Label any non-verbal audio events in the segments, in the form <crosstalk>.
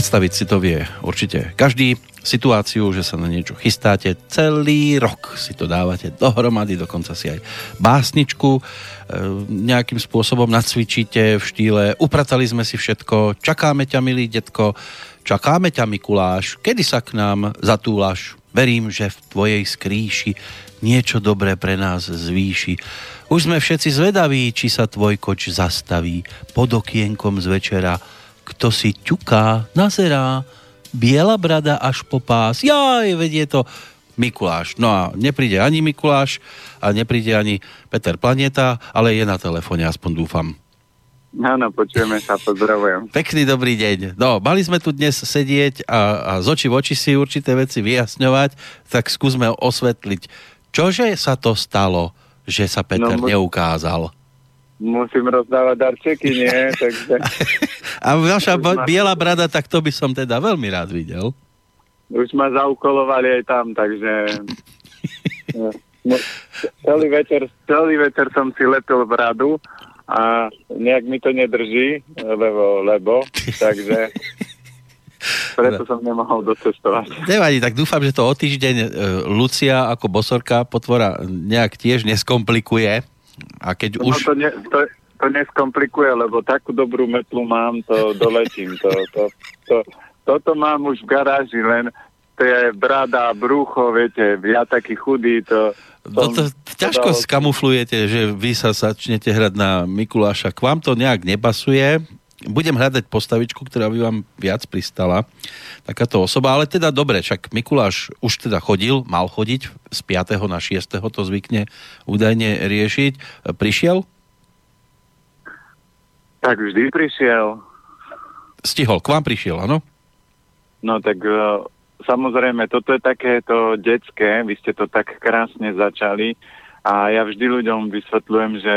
Predstaviť si to vie určite každý situáciu, že sa na niečo chystáte, celý rok si to dávate dohromady, dokonca si aj básničku e, nejakým spôsobom nacvičíte v štýle upratali sme si všetko, čakáme ťa milý detko, čakáme ťa Mikuláš, kedy sa k nám zatúlaš, verím, že v tvojej skrýši niečo dobré pre nás zvýši. Už sme všetci zvedaví, či sa tvoj koč zastaví pod okienkom z večera, kto si ťuká, nazerá, biela brada až po pás. Jaj, vedie to Mikuláš. No a nepríde ani Mikuláš a nepríde ani Peter Planeta, ale je na telefóne, aspoň dúfam. Áno, počujeme sa, pozdravujem. Pekný dobrý deň. No, mali sme tu dnes sedieť a, a z oči v oči si určité veci vyjasňovať, tak skúsme osvetliť, čože sa to stalo, že sa Peter no, neukázal musím rozdávať darčeky, nie? <laughs> Takže... A vaša ma... biela brada, tak to by som teda veľmi rád videl. Už ma zaukolovali aj tam, takže... <laughs> No, celý, večer, celý večer som si lepil bradu a nejak mi to nedrží, lebo, lebo, takže... <laughs> Preto som nemohol docestovať. Nevadí, tak dúfam, že to o týždeň e, Lucia ako bosorka potvora nejak tiež neskomplikuje a keď no, už... To, ne, to, to neskomplikuje, lebo takú dobrú metlu mám, to doletím. To, to, to, toto mám už v garáži, len to je brada, brucho, viete, ja taký chudý, to... No to ťažko dal... skamuflujete, že vy sa začnete hrať na Mikuláša. K vám to nejak nepasuje. Budem hľadať postavičku, ktorá by vám viac pristala. Takáto osoba, ale teda dobre, však Mikuláš už teda chodil, mal chodiť z 5. na 6. to zvykne údajne riešiť. Prišiel? Tak vždy prišiel. Stihol, k vám prišiel, áno? No tak uh, samozrejme, toto je takéto detské, vy ste to tak krásne začali a ja vždy ľuďom vysvetľujem, že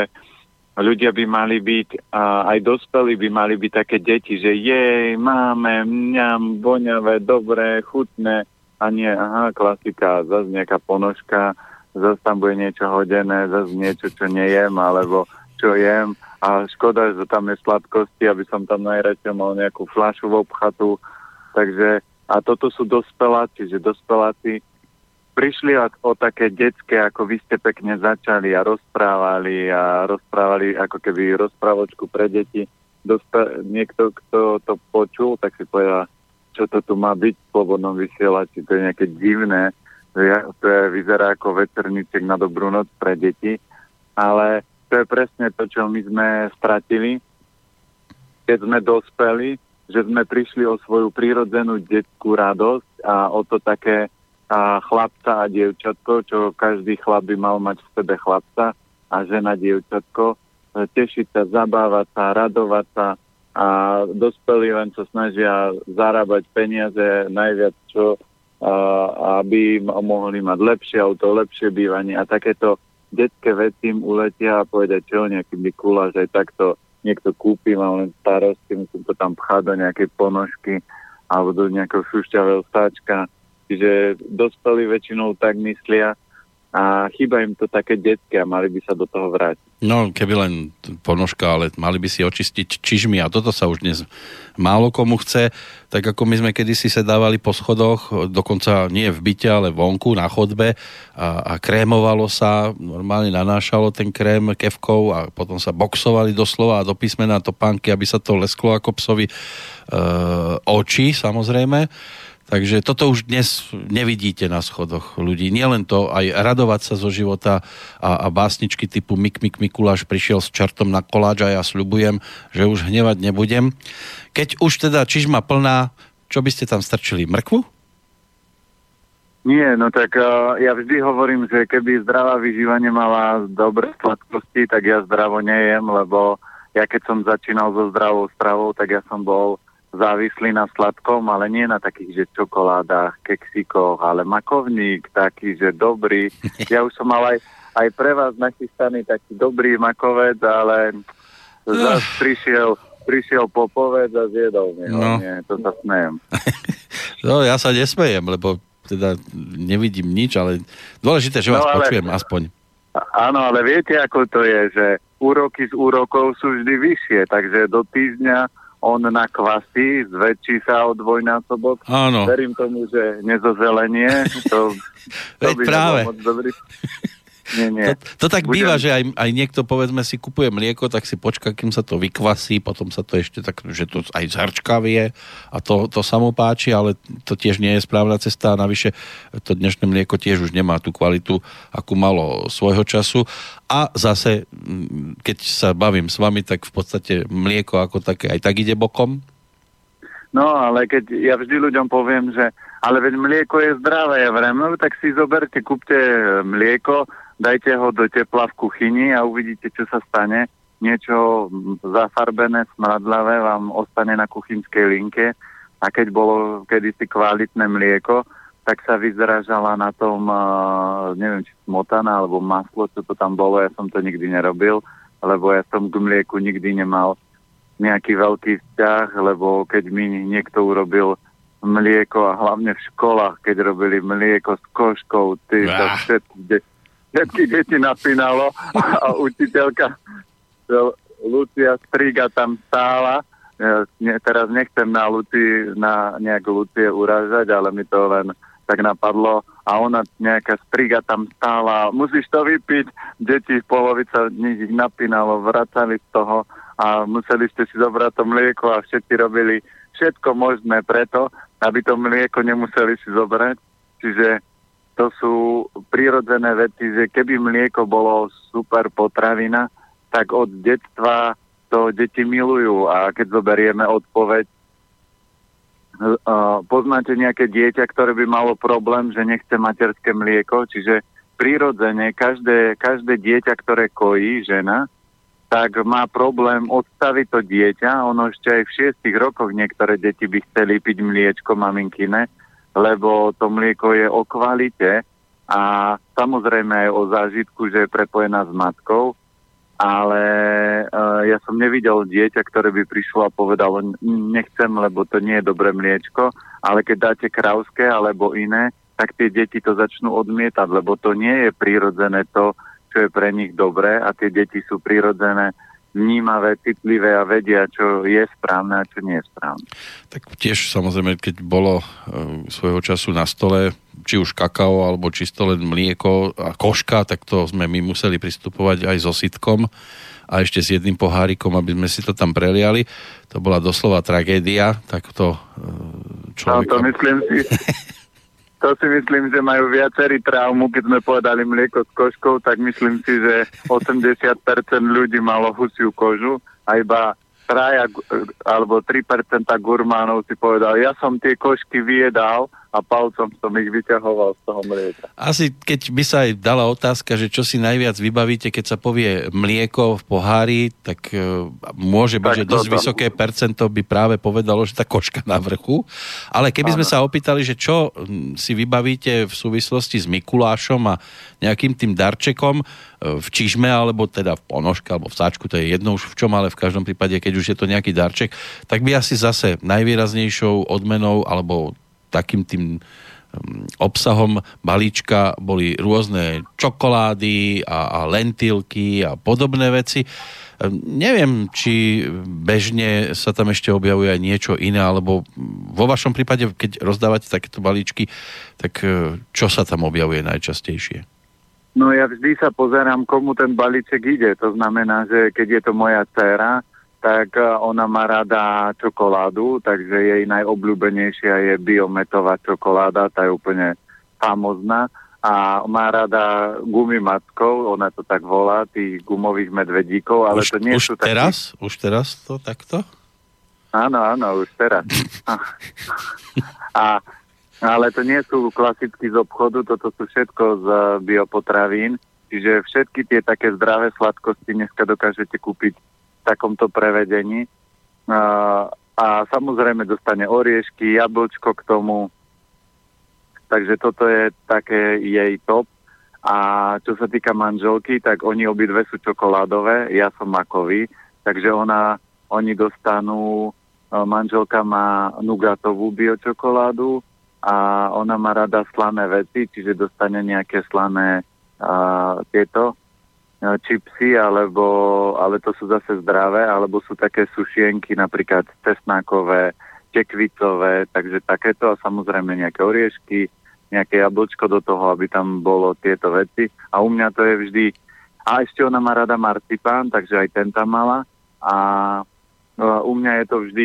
ľudia by mali byť, aj dospelí by mali byť také deti, že jej, máme, mňam, voňavé, dobré, chutné. A nie, aha, klasika, zase nejaká ponožka, zase tam bude niečo hodené, zase niečo, čo nejem, alebo čo jem. A škoda, že tam je sladkosti, aby som tam najradšej mal nejakú fľašu v obchatu, takže a toto sú dospeláci, že dospeláci prišli o, také detské, ako vy ste pekne začali a rozprávali a rozprávali ako keby rozprávočku pre deti. Dostal, niekto, kto to počul, tak si povedal, čo to tu má byť v slobodnom vysielači, to je nejaké divné, to je, vyzerá ako veterníček na dobrú noc pre deti, ale to je presne to, čo my sme stratili, keď sme dospeli, že sme prišli o svoju prírodzenú detskú radosť a o to také a chlapca a dievčatko, čo každý chlap by mal mať v sebe chlapca a žena dievčatko, tešiť sa, zabávať sa, radovať sa a dospelí len sa snažia zarábať peniaze najviac, čo aby mohli mať lepšie auto, lepšie bývanie a takéto detské veci im uletia a povedať, čo nejaký Mikuláš aj takto niekto kúpi, mám len starosti, musím to tam pchať do nejakej ponožky alebo do nejakého šušťavého stáčka Čiže dospelí väčšinou tak myslia a chýba im to také detské a mali by sa do toho vrátiť. No, keby len ponožka, ale mali by si očistiť čižmy a toto sa už dnes málo komu chce. Tak ako my sme kedysi sedávali po schodoch, dokonca nie v byte, ale vonku, na chodbe a, a krémovalo sa, normálne nanášalo ten krém kevkou a potom sa boxovali doslova a do písmena topánky, aby sa to lesklo ako psovi e, oči, samozrejme. Takže toto už dnes nevidíte na schodoch ľudí. Nielen to, aj radovať sa zo života a, a básničky typu Mik Mik Mikuláš prišiel s čartom na koláč a ja sľubujem, že už hnevať nebudem. Keď už teda čižma plná, čo by ste tam strčili? Mrkvu? Nie, no tak uh, ja vždy hovorím, že keby zdravá vyžíva nemala dobré sladkosti, tak ja zdravo nejem, lebo ja keď som začínal so zdravou stravou, tak ja som bol závislí na sladkom, ale nie na takých, že čokoládach, keksikoch, ale makovník taký, že dobrý. <laughs> Ja už som mal aj, aj pre vás nachystaný taký dobrý makovec, ale zase prišiel, prišiel popovec a zjedol mi no. Nie, to sa smejem. <laughs> no, ja sa nesmejem, lebo teda nevidím nič, ale dôležité, že vás no, ale, počujem aspoň. Áno, ale viete, ako to je, že úroky z úrokov sú vždy vyššie, takže do týždňa on na kvasy, zväčší sa o dvojnásobok. Áno. Verím tomu, že nezozelenie, to, <laughs> to by práve. moc dobrý. Nie, nie. To, to tak Budem... býva, že aj, aj niekto, povedzme si, kupuje mlieko, tak si počká, kým sa to vykvasí, potom sa to ešte tak, že to aj zhrčkavie a to, to sa mu páči, ale to tiež nie je správna cesta a navyše to dnešné mlieko tiež už nemá tú kvalitu, akú malo svojho času. A zase, mm, keď sa bavím s vami, tak v podstate mlieko ako také aj tak ide bokom. No, ale keď ja vždy ľuďom poviem, že ale veď mlieko je zdravé, ja vrem, no tak si zoberte, kúpte mlieko, dajte ho do tepla v kuchyni a uvidíte, čo sa stane. Niečo zafarbené, smradlavé vám ostane na kuchynskej linke. A keď bolo kedysi kvalitné mlieko, tak sa vyzražala na tom, neviem, či smotana alebo maslo, čo to tam bolo, ja som to nikdy nerobil, lebo ja som k mlieku nikdy nemal nejaký veľký vzťah, lebo keď mi niekto urobil mlieko a hlavne v školách, keď robili mlieko s koškou, ty to všetky, všetky deti napínalo a učiteľka Lucia Striga tam stála. Ne, teraz nechcem na, Luci, na nejak Lucie uražať, ale mi to len tak napadlo a ona nejaká striga tam stála. Musíš to vypiť. Deti polovica nich ich napínalo, vracali z toho a museli ste si zobrať to mlieko a všetci robili všetko možné preto, aby to mlieko nemuseli si zobrať. Čiže to sú prírodzené veci, že keby mlieko bolo super potravina, tak od detstva to deti milujú. A keď zoberieme odpoveď, uh, poznáte nejaké dieťa, ktoré by malo problém, že nechce materské mlieko, čiže prírodzene každé, každé dieťa, ktoré kojí žena, tak má problém odstaviť to dieťa. Ono ešte aj v šiestich rokoch niektoré deti by chceli piť mliečko maminkine, lebo to mlieko je o kvalite a samozrejme aj o zážitku, že je prepojená s matkou, ale uh, ja som nevidel dieťa, ktoré by prišlo a povedalo, nechcem, lebo to nie je dobré mliečko, ale keď dáte krauské alebo iné, tak tie deti to začnú odmietať, lebo to nie je prírodzené to, čo je pre nich dobré a tie deti sú prirodzené vnímavé, citlivé a vedia, čo je správne a čo nie je správne. Tak tiež samozrejme, keď bolo e, svojho času na stole či už kakao alebo čisto len mlieko a koška, tak to sme my museli pristupovať aj so sitkom a ešte s jedným pohárikom, aby sme si to tam preliali. To bola doslova tragédia, tak to e, človeka... No, to myslím si, <laughs> to si myslím, že majú viacerí traumu, keď sme povedali mlieko s koškou, tak myslím si, že 80% ľudí malo husiu kožu a iba traja alebo 3% gurmánov si povedal, ja som tie košky vyjedal a palcom som ich vyťahoval z toho mlieka. Asi keď by sa aj dala otázka, že čo si najviac vybavíte, keď sa povie mlieko v pohári, tak uh, môže byť, tak že dosť toto. vysoké percento by práve povedalo, že tá koška na vrchu. Ale keby Áno. sme sa opýtali, že čo si vybavíte v súvislosti s Mikulášom a nejakým tým darčekom e, v čižme, alebo teda v ponožke, alebo v sáčku, to je jedno už v čom, ale v každom prípade, keď už je to nejaký darček, tak by asi zase najvýraznejšou odmenou alebo takým tým um, obsahom balíčka boli rôzne čokolády a, a lentilky a podobné veci. Um, neviem, či bežne sa tam ešte objavuje aj niečo iné, alebo vo vašom prípade, keď rozdávate takéto balíčky, tak uh, čo sa tam objavuje najčastejšie? No ja vždy sa pozerám, komu ten balíček ide. To znamená, že keď je to moja dcera, tak e, ona má rada čokoládu, takže jej najobľúbenejšia je biometová čokoláda, tá je úplne famozná. A má rada gumy matkov, ona to tak volá, tých gumových medvedíkov, ale už, to nie už sú teraz? Taký... Už teraz to takto? Áno, áno, už teraz. <laughs> a, ale to nie sú klasicky z obchodu, toto sú všetko z biopotravín, čiže všetky tie také zdravé sladkosti dneska dokážete kúpiť takomto prevedení. A, a samozrejme dostane oriešky, jablčko k tomu. Takže toto je také jej top. A čo sa týka manželky, tak oni obidve sú čokoládové, ja som makový, takže ona, oni dostanú, e, manželka má nugatovú biočokoládu a ona má rada slané veci, čiže dostane nejaké slané uh, tieto čipsy, alebo, ale to sú zase zdravé, alebo sú také sušienky, napríklad cesnákové, tekvicové, takže takéto a samozrejme nejaké oriešky, nejaké jablčko do toho, aby tam bolo tieto veci. A u mňa to je vždy... A ešte ona má rada marcipán, takže aj ten tam mala. A no, u mňa je to vždy,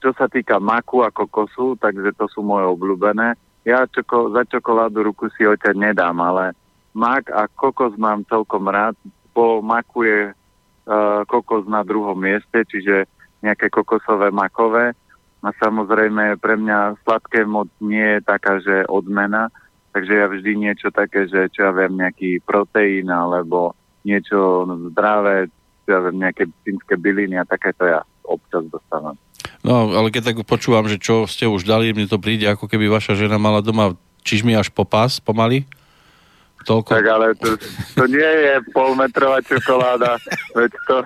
čo sa týka maku a kokosu, takže to sú moje obľúbené. Ja čoko, za čokoládu ruku si oťať nedám, ale mak a kokos mám celkom rád. Po maku je uh, kokos na druhom mieste, čiže nejaké kokosové makové. A samozrejme pre mňa sladké moc nie je taká, že odmena, takže ja vždy niečo také, že čo ja viem, nejaký proteín alebo niečo zdravé, čo ja viem, nejaké psínske byliny a takéto ja občas dostávam. No, ale keď tak počúvam, že čo ste už dali, mne to príde, ako keby vaša žena mala doma čižmi až po pás pomaly. Toľko. Tak ale to, to nie je polmetrová čokoláda, veď to...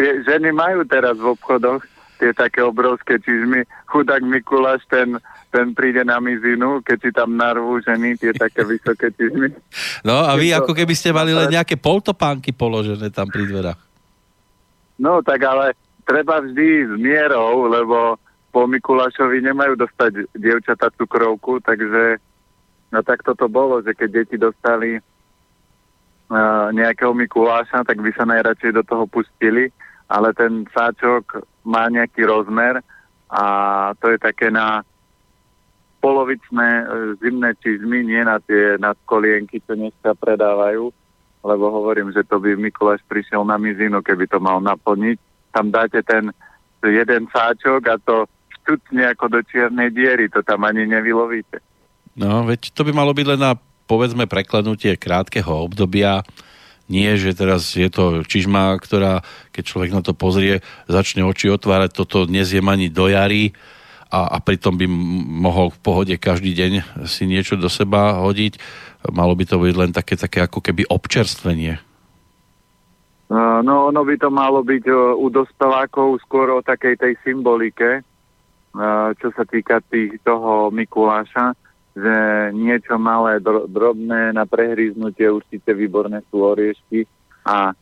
Tie ženy majú teraz v obchodoch tie také obrovské čižmy. Chudák Mikuláš, ten, ten príde na mizinu, keď si tam narvú ženy tie také vysoké čižmy. No a vy ako keby ste mali len nejaké poltopánky položené tam pri dverách. No tak ale treba vždy s mierou, lebo po Mikulášovi nemajú dostať dievčata cukrovku, takže no tak toto bolo, že keď deti dostali uh, nejakého Mikuláša, tak by sa najradšej do toho pustili, ale ten sáčok má nejaký rozmer a to je také na polovičné uh, zimné čizmy, nie na tie nadkolienky, čo dneska predávajú, lebo hovorím, že to by Mikuláš prišiel na mizinu, keby to mal naplniť tam dáte ten jeden sáčok a to štucne ako do čiernej diery, to tam ani nevylovíte. No, veď to by malo byť len na povedzme preklenutie krátkeho obdobia, nie, že teraz je to čižma, ktorá, keď človek na to pozrie, začne oči otvárať, toto nezjem ani do jary a, a pritom by mohol v pohode každý deň si niečo do seba hodiť. Malo by to byť len také, také ako keby občerstvenie. No, ono by to malo byť u dospelákov skôr o takej tej symbolike, čo sa týka tých, toho Mikuláša, že niečo malé, drobné na prehríznutie určite výborné sú oriešky a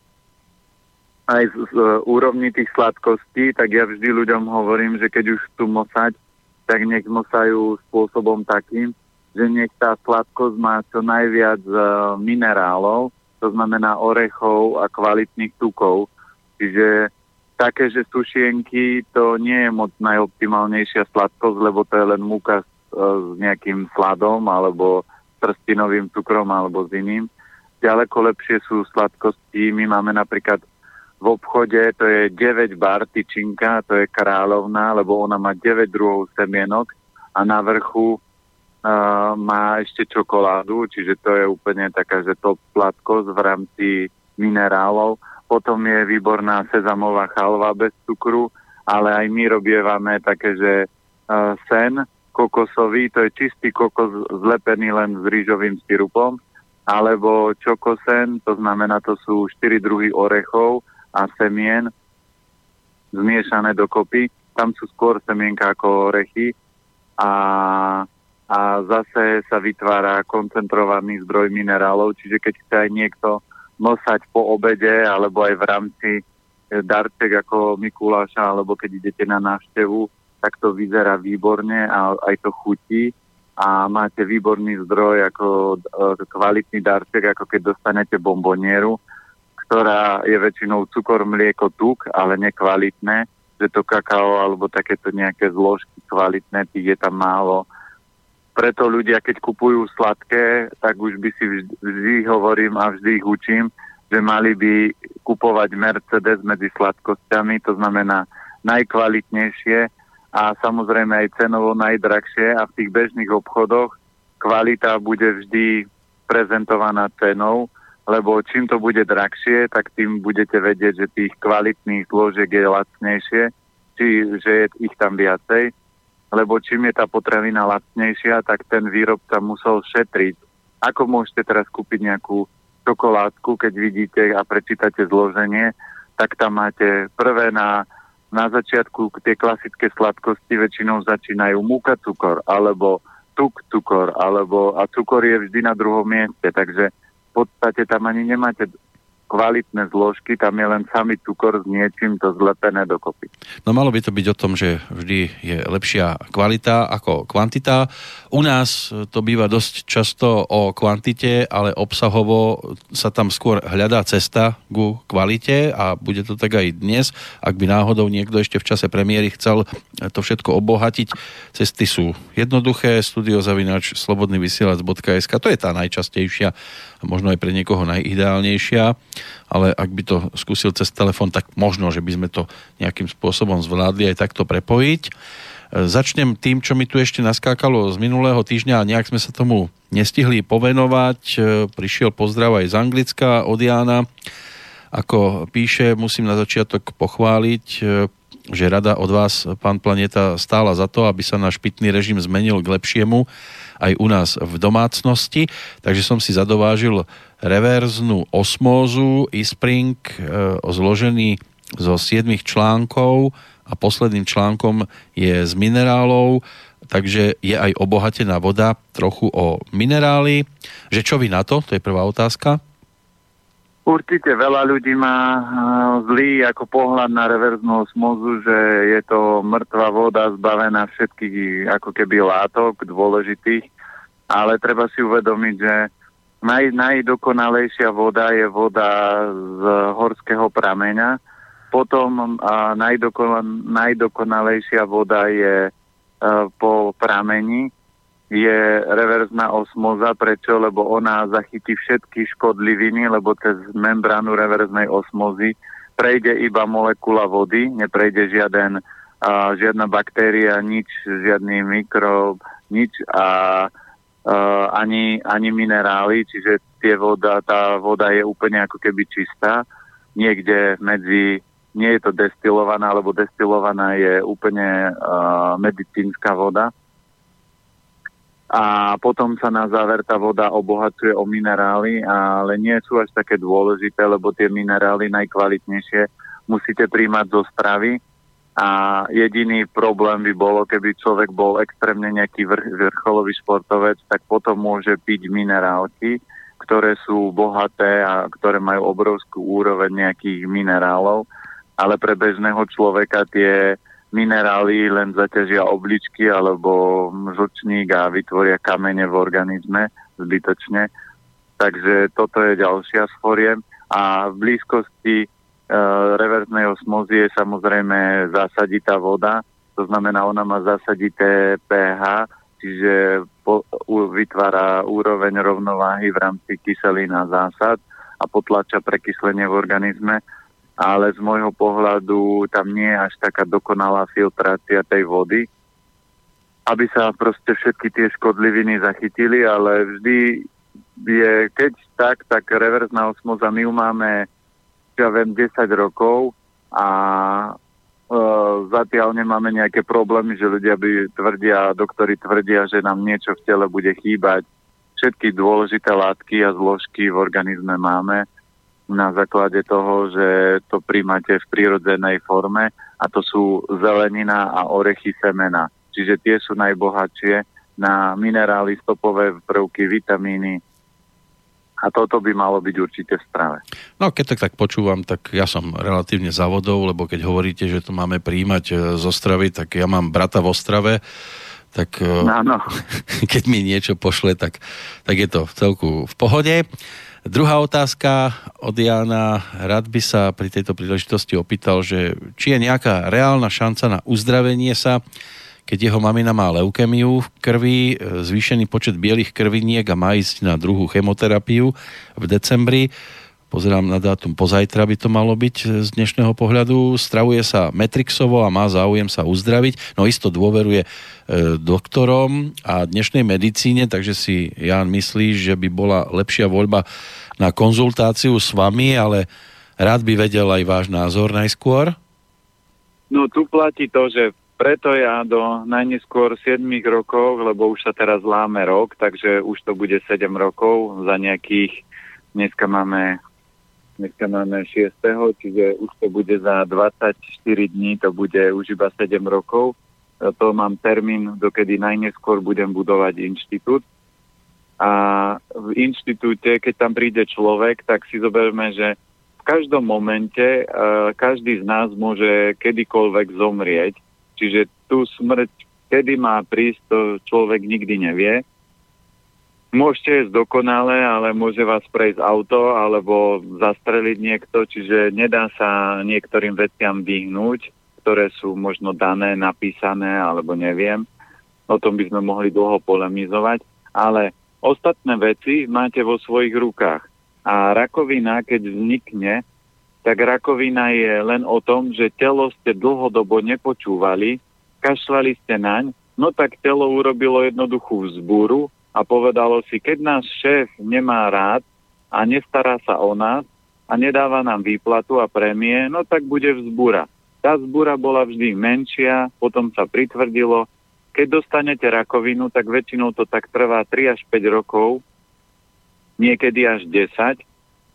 aj z, z úrovni tých sladkostí, tak ja vždy ľuďom hovorím, že keď už chcú mosať, tak nech mosajú spôsobom takým, že nech tá sladkosť má čo najviac uh, minerálov, to znamená orechov a kvalitných tukov. Čiže také, že sušienky, to nie je moc najoptimálnejšia sladkosť, lebo to je len múka s, e, s nejakým sladom alebo trstinovým cukrom alebo s iným. Ďaleko lepšie sú sladkosti. My máme napríklad v obchode, to je 9 bar tyčinka, to je kráľovná, lebo ona má 9 druhov semienok a na vrchu uh, má ešte čokoládu, čiže to je úplne taká, že top sladkosť v rámci minerálov. Potom je výborná sezamová chalva bez cukru, ale aj my robievame také, že uh, sen kokosový, to je čistý kokos zlepený len s rýžovým sirupom, alebo čokosen, to znamená, to sú 4 druhy orechov a semien zmiešané dokopy. Tam sú skôr semienka ako orechy a a zase sa vytvára koncentrovaný zdroj minerálov, čiže keď chce aj niekto nosať po obede alebo aj v rámci darček ako Mikuláša alebo keď idete na návštevu, tak to vyzerá výborne a aj to chutí. A máte výborný zdroj ako e, kvalitný darček, ako keď dostanete bombonieru, ktorá je väčšinou cukor, mlieko, tuk, ale nekvalitné, že to kakao alebo takéto nejaké zložky kvalitné, tých je tam málo. Preto ľudia, keď kupujú sladké, tak už by si vždy, vždy hovorím a vždy ich učím, že mali by kupovať Mercedes medzi sladkosťami, to znamená najkvalitnejšie a samozrejme aj cenovo najdrahšie a v tých bežných obchodoch kvalita bude vždy prezentovaná cenou, lebo čím to bude drahšie, tak tým budete vedieť, že tých kvalitných zložiek je lacnejšie, či že je ich tam viacej lebo čím je tá potravina lacnejšia, tak ten výrobca musel šetriť. Ako môžete teraz kúpiť nejakú čokoládku, keď vidíte a prečítate zloženie, tak tam máte prvé na, na začiatku tie klasické sladkosti väčšinou začínajú múka cukor, alebo tuk cukor, alebo a cukor je vždy na druhom mieste, takže v podstate tam ani nemáte kvalitné zložky, tam je len samý cukor s niečím to zlepené dokopy. No malo by to byť o tom, že vždy je lepšia kvalita ako kvantita. U nás to býva dosť často o kvantite, ale obsahovo sa tam skôr hľadá cesta ku kvalite a bude to tak aj dnes. Ak by náhodou niekto ešte v čase premiéry chcel to všetko obohatiť, cesty sú jednoduché, studiozavinač slobodnyvysielac.sk, to je tá najčastejšia možno aj pre niekoho najideálnejšia, ale ak by to skúsil cez telefón, tak možno, že by sme to nejakým spôsobom zvládli aj takto prepojiť. E, začnem tým, čo mi tu ešte naskákalo z minulého týždňa a nejak sme sa tomu nestihli povenovať. E, prišiel pozdrav aj z Anglicka od Jána. Ako píše, musím na začiatok pochváliť, e, že rada od vás, pán Planeta, stála za to, aby sa náš pitný režim zmenil k lepšiemu aj u nás v domácnosti. Takže som si zadovážil reverznú osmózu e-spring e, zložený zo 7 článkov a posledným článkom je z minerálov, takže je aj obohatená voda trochu o minerály. Že čo vy na to? To je prvá otázka. Určite veľa ľudí má zlý ako pohľad na reverznú osmozu, že je to mŕtva voda zbavená všetkých ako keby látok dôležitých, ale treba si uvedomiť, že naj, najdokonalejšia voda je voda z horského prameňa, potom a najdokon, najdokonalejšia voda je a, po prameni, je reverzná osmoza. Prečo? Lebo ona zachytí všetky škodliviny, lebo cez membránu reverznej osmozy prejde iba molekula vody, neprejde žiaden, a, žiadna baktéria, nič, žiadny mikrob, nič a, a ani, ani minerály, čiže tie voda, tá voda je úplne ako keby čistá. Niekde medzi, nie je to destilovaná, lebo destilovaná je úplne uh, medicínska voda a potom sa na záver tá voda obohacuje o minerály, ale nie sú až také dôležité, lebo tie minerály najkvalitnejšie musíte príjmať zo stravy. A jediný problém by bolo, keby človek bol extrémne nejaký vrch, vrcholový športovec, tak potom môže piť minerálky, ktoré sú bohaté a ktoré majú obrovskú úroveň nejakých minerálov, ale pre bežného človeka tie minerály len zaťažia obličky alebo žlčník a vytvoria kamene v organizme zbytočne. Takže toto je ďalšia z foriem. A v blízkosti e, reverznej osmozy je samozrejme zásaditá voda, to znamená, ona má zásadité pH, čiže po, u, vytvára úroveň rovnováhy v rámci kyselín a zásad a potlača prekyslenie v organizme ale z môjho pohľadu tam nie je až taká dokonalá filtrácia tej vody, aby sa proste všetky tie škodliviny zachytili, ale vždy je, keď tak, tak reverzná osmoza, my ju máme, ja viem, 10 rokov a e, zatiaľ nemáme nejaké problémy, že ľudia by tvrdia, doktori tvrdia, že nám niečo v tele bude chýbať. Všetky dôležité látky a zložky v organizme máme na základe toho, že to príjmate v prírodzenej forme a to sú zelenina a orechy semena. Čiže tie sú najbohatšie na minerály, stopové prvky, vitamíny, a toto by malo byť určite v strave. No keď tak, tak počúvam, tak ja som relatívne závodov, lebo keď hovoríte, že to máme príjmať e, zo stravy, tak ja mám brata v Ostrave, tak e, no. <laughs> keď mi niečo pošle, tak, tak je to v celku v pohode. Druhá otázka od Jana. Rád by sa pri tejto príležitosti opýtal, že či je nejaká reálna šanca na uzdravenie sa, keď jeho mamina má leukemiu v krvi, zvýšený počet bielých krviniek a má ísť na druhú chemoterapiu v decembri pozerám na dátum pozajtra by to malo byť z dnešného pohľadu, stravuje sa Metrixovo a má záujem sa uzdraviť, no isto dôveruje e, doktorom a dnešnej medicíne, takže si Jan myslí, že by bola lepšia voľba na konzultáciu s vami, ale rád by vedel aj váš názor najskôr. No tu platí to, že preto ja do najneskôr 7 rokov, lebo už sa teraz láme rok, takže už to bude 7 rokov za nejakých, dneska máme dneska máme 6. čiže už to bude za 24 dní, to bude už iba 7 rokov. To mám termín, dokedy najneskôr budem budovať inštitút. A v inštitúte, keď tam príde človek, tak si zoberme, že každom momente uh, každý z nás môže kedykoľvek zomrieť. Čiže tú smrť, kedy má prísť, to človek nikdy nevie. Môžete ísť dokonale, ale môže vás prejsť auto alebo zastreliť niekto, čiže nedá sa niektorým veciam vyhnúť, ktoré sú možno dané, napísané alebo neviem. O tom by sme mohli dlho polemizovať, ale ostatné veci máte vo svojich rukách. A rakovina, keď vznikne, tak rakovina je len o tom, že telo ste dlhodobo nepočúvali, kašľali ste naň, no tak telo urobilo jednoduchú vzbúru a povedalo si, keď náš šéf nemá rád a nestará sa o nás a nedáva nám výplatu a prémie, no tak bude vzbúra. Tá vzbúra bola vždy menšia, potom sa pritvrdilo. Keď dostanete rakovinu, tak väčšinou to tak trvá 3 až 5 rokov, niekedy až 10,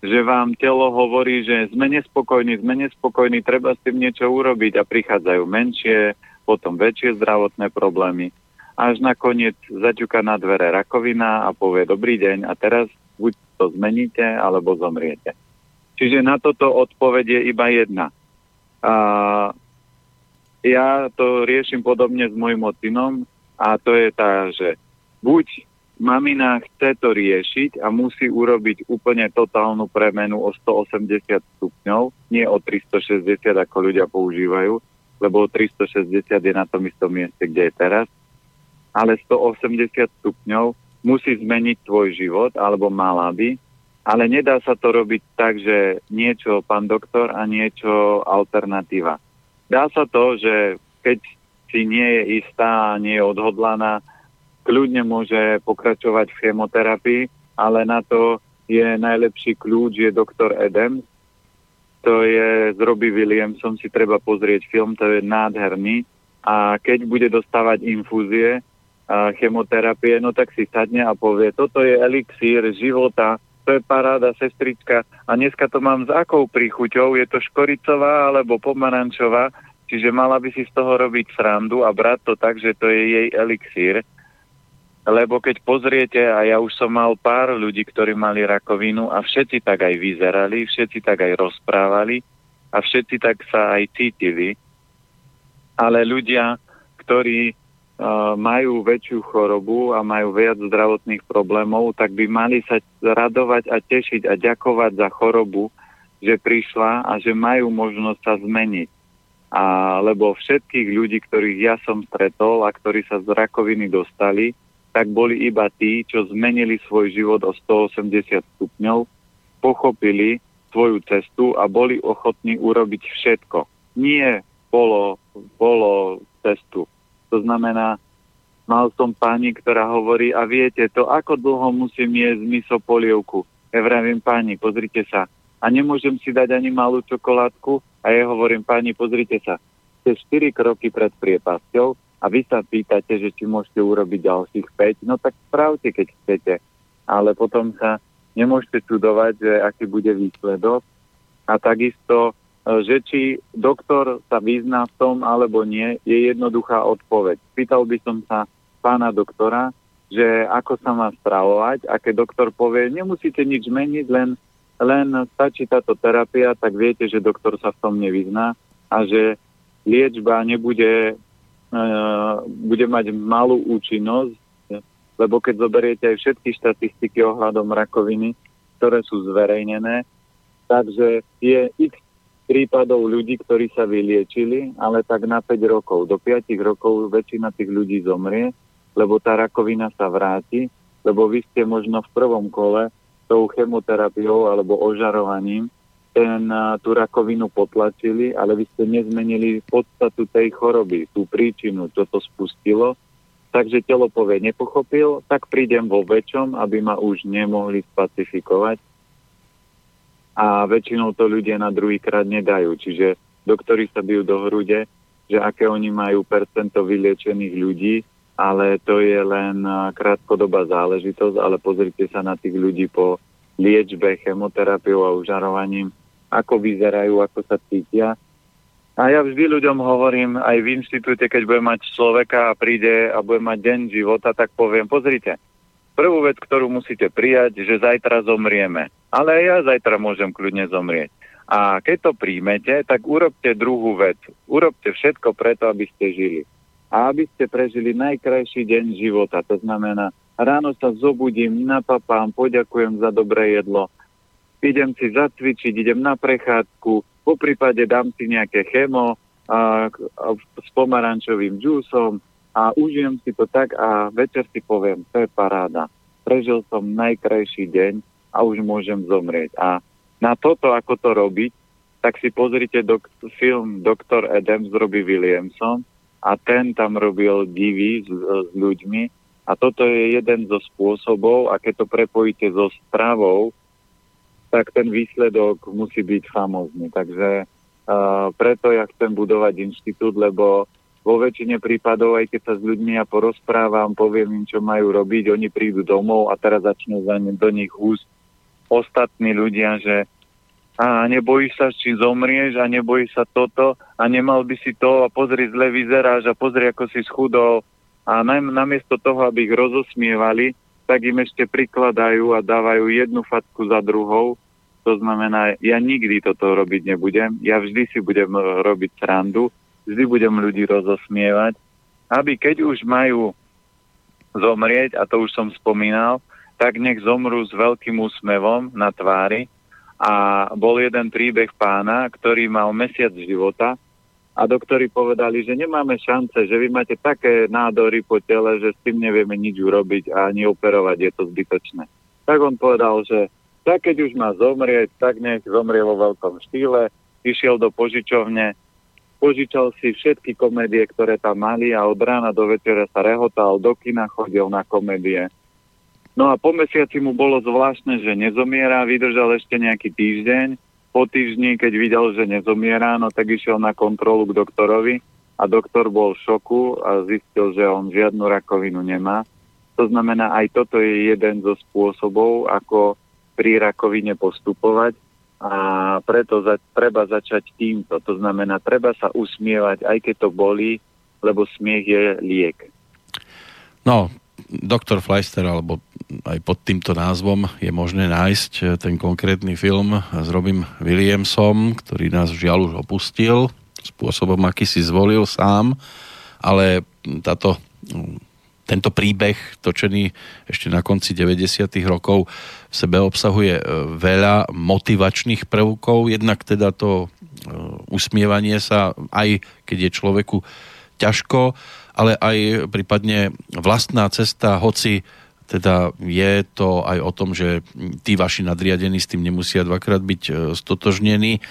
že vám telo hovorí, že sme nespokojní, sme nespokojní, treba s tým niečo urobiť a prichádzajú menšie, potom väčšie zdravotné problémy až nakoniec zaťuka na dvere rakovina a povie dobrý deň a teraz buď to zmeníte, alebo zomriete. Čiže na toto odpoveď je iba jedna. A ja to riešim podobne s môjim synom a to je tá, že buď mamina chce to riešiť a musí urobiť úplne totálnu premenu o 180 stupňov, nie o 360, ako ľudia používajú, lebo 360 je na tom istom mieste, kde je teraz, ale 180 stupňov musí zmeniť tvoj život, alebo mala by, ale nedá sa to robiť tak, že niečo pán doktor a niečo alternatíva. Dá sa to, že keď si nie je istá nie je odhodlaná, kľudne môže pokračovať v chemoterapii, ale na to je najlepší kľúč, je doktor Edem. To je z Robbie Williamsom, si treba pozrieť film, to je nádherný. A keď bude dostávať infúzie, chemoterapie, no tak si sadne a povie, toto je elixír života, to je paráda, sestrička a dneska to mám s akou príchuťou, je to škoricová alebo pomarančová, čiže mala by si z toho robiť srandu a brať to tak, že to je jej elixír. Lebo keď pozriete, a ja už som mal pár ľudí, ktorí mali rakovinu a všetci tak aj vyzerali, všetci tak aj rozprávali a všetci tak sa aj cítili. Ale ľudia, ktorí majú väčšiu chorobu a majú viac zdravotných problémov, tak by mali sa radovať a tešiť a ďakovať za chorobu, že prišla a že majú možnosť sa zmeniť. A, lebo všetkých ľudí, ktorých ja som stretol a ktorí sa z rakoviny dostali, tak boli iba tí, čo zmenili svoj život o 180 stupňov, pochopili svoju cestu a boli ochotní urobiť všetko. Nie polo, polo cestu. To znamená, mal som pani, ktorá hovorí, a viete to, ako dlho musím jesť miso polievku. Ja vravím, pani, pozrite sa. A nemôžem si dať ani malú čokoládku. A ja hovorím, pani, pozrite sa. Ste 4 kroky pred priepasťou a vy sa pýtate, že či môžete urobiť ďalších 5. No tak spravte, keď chcete. Ale potom sa nemôžete čudovať, že aký bude výsledok. A takisto že či doktor sa vyzná v tom alebo nie, je jednoduchá odpoveď. Pýtal by som sa pána doktora, že ako sa má stravovať a keď doktor povie, nemusíte nič meniť, len, len stačí táto terapia, tak viete, že doktor sa v tom nevyzná a že liečba nebude uh, bude mať malú účinnosť, lebo keď zoberiete aj všetky štatistiky ohľadom rakoviny, ktoré sú zverejnené, takže je x prípadov ľudí, ktorí sa vyliečili, ale tak na 5 rokov. Do 5 rokov väčšina tých ľudí zomrie, lebo tá rakovina sa vráti, lebo vy ste možno v prvom kole tou chemoterapiou alebo ožarovaním ten, tú rakovinu potlačili, ale vy ste nezmenili podstatu tej choroby, tú príčinu, čo to spustilo. Takže telo povie, nepochopil, tak prídem vo väčšom, aby ma už nemohli spacifikovať a väčšinou to ľudia na druhý krát nedajú. Čiže doktori sa bijú do hrude, že aké oni majú percento vyliečených ľudí, ale to je len krátkodobá záležitosť, ale pozrite sa na tých ľudí po liečbe, chemoterapiou a užarovaním, ako vyzerajú, ako sa cítia. A ja vždy ľuďom hovorím, aj v inštitúte, keď budem mať človeka a príde a bude mať deň života, tak poviem, pozrite, prvú vec, ktorú musíte prijať, že zajtra zomrieme. Ale aj ja zajtra môžem kľudne zomrieť. A keď to príjmete, tak urobte druhú vec. Urobte všetko preto, aby ste žili. A aby ste prežili najkrajší deň života. To znamená, ráno sa zobudím, napapám, poďakujem za dobré jedlo, idem si zacvičiť, idem na prechádzku, po prípade dám si nejaké chemo a, a, s pomarančovým džúsom a užijem si to tak a večer si poviem, to je paráda. Prežil som najkrajší deň a už môžem zomrieť. A na toto, ako to robiť, tak si pozrite dok- film Dr. Adams robí Williamson a ten tam robil divy s, s ľuďmi a toto je jeden zo spôsobov a keď to prepojíte so stravou, tak ten výsledok musí byť famózny. Takže uh, preto ja chcem budovať inštitút, lebo vo väčšine prípadov, aj keď sa s ľuďmi ja porozprávam, poviem im, čo majú robiť, oni prídu domov a teraz začnú za ne, do nich úst ostatní ľudia, že a nebojíš sa, či zomrieš a nebojíš sa toto a nemal by si to a pozri, zle vyzeráš a pozri, ako si schudol. A namiesto toho, aby ich rozosmievali, tak im ešte prikladajú a dávajú jednu fatku za druhou. To znamená, ja nikdy toto robiť nebudem. Ja vždy si budem robiť srandu, vždy budem ľudí rozosmievať, aby keď už majú zomrieť, a to už som spomínal, tak nech zomrú s veľkým úsmevom na tvári. A bol jeden príbeh pána, ktorý mal mesiac života a doktori povedali, že nemáme šance, že vy máte také nádory po tele, že s tým nevieme nič urobiť a ani operovať, je to zbytočné. Tak on povedal, že tak keď už má zomrieť, tak nech zomrie vo veľkom štýle, išiel do požičovne, požičal si všetky komédie, ktoré tam mali a od rána do večera sa rehotal, do kina chodil na komédie No a po mesiaci mu bolo zvláštne, že nezomiera, vydržal ešte nejaký týždeň. Po týždni, keď videl, že nezomiera, no tak išiel na kontrolu k doktorovi a doktor bol v šoku a zistil, že on žiadnu rakovinu nemá. To znamená, aj toto je jeden zo spôsobov, ako pri rakovine postupovať a preto za, treba začať týmto. To znamená, treba sa usmievať, aj keď to bolí, lebo smiech je liek. No, doktor Fleister, alebo aj pod týmto názvom je možné nájsť eh, ten konkrétny film s Robin Williamsom, ktorý nás žiaľ už opustil spôsobom, aký si zvolil sám, ale táto, tento príbeh točený ešte na konci 90. rokov v sebe obsahuje eh, veľa motivačných prvkov, jednak teda to eh, usmievanie sa, aj keď je človeku ťažko, ale aj prípadne vlastná cesta, hoci teda je to aj o tom, že tí vaši nadriadení s tým nemusia dvakrát byť e, stotožnení.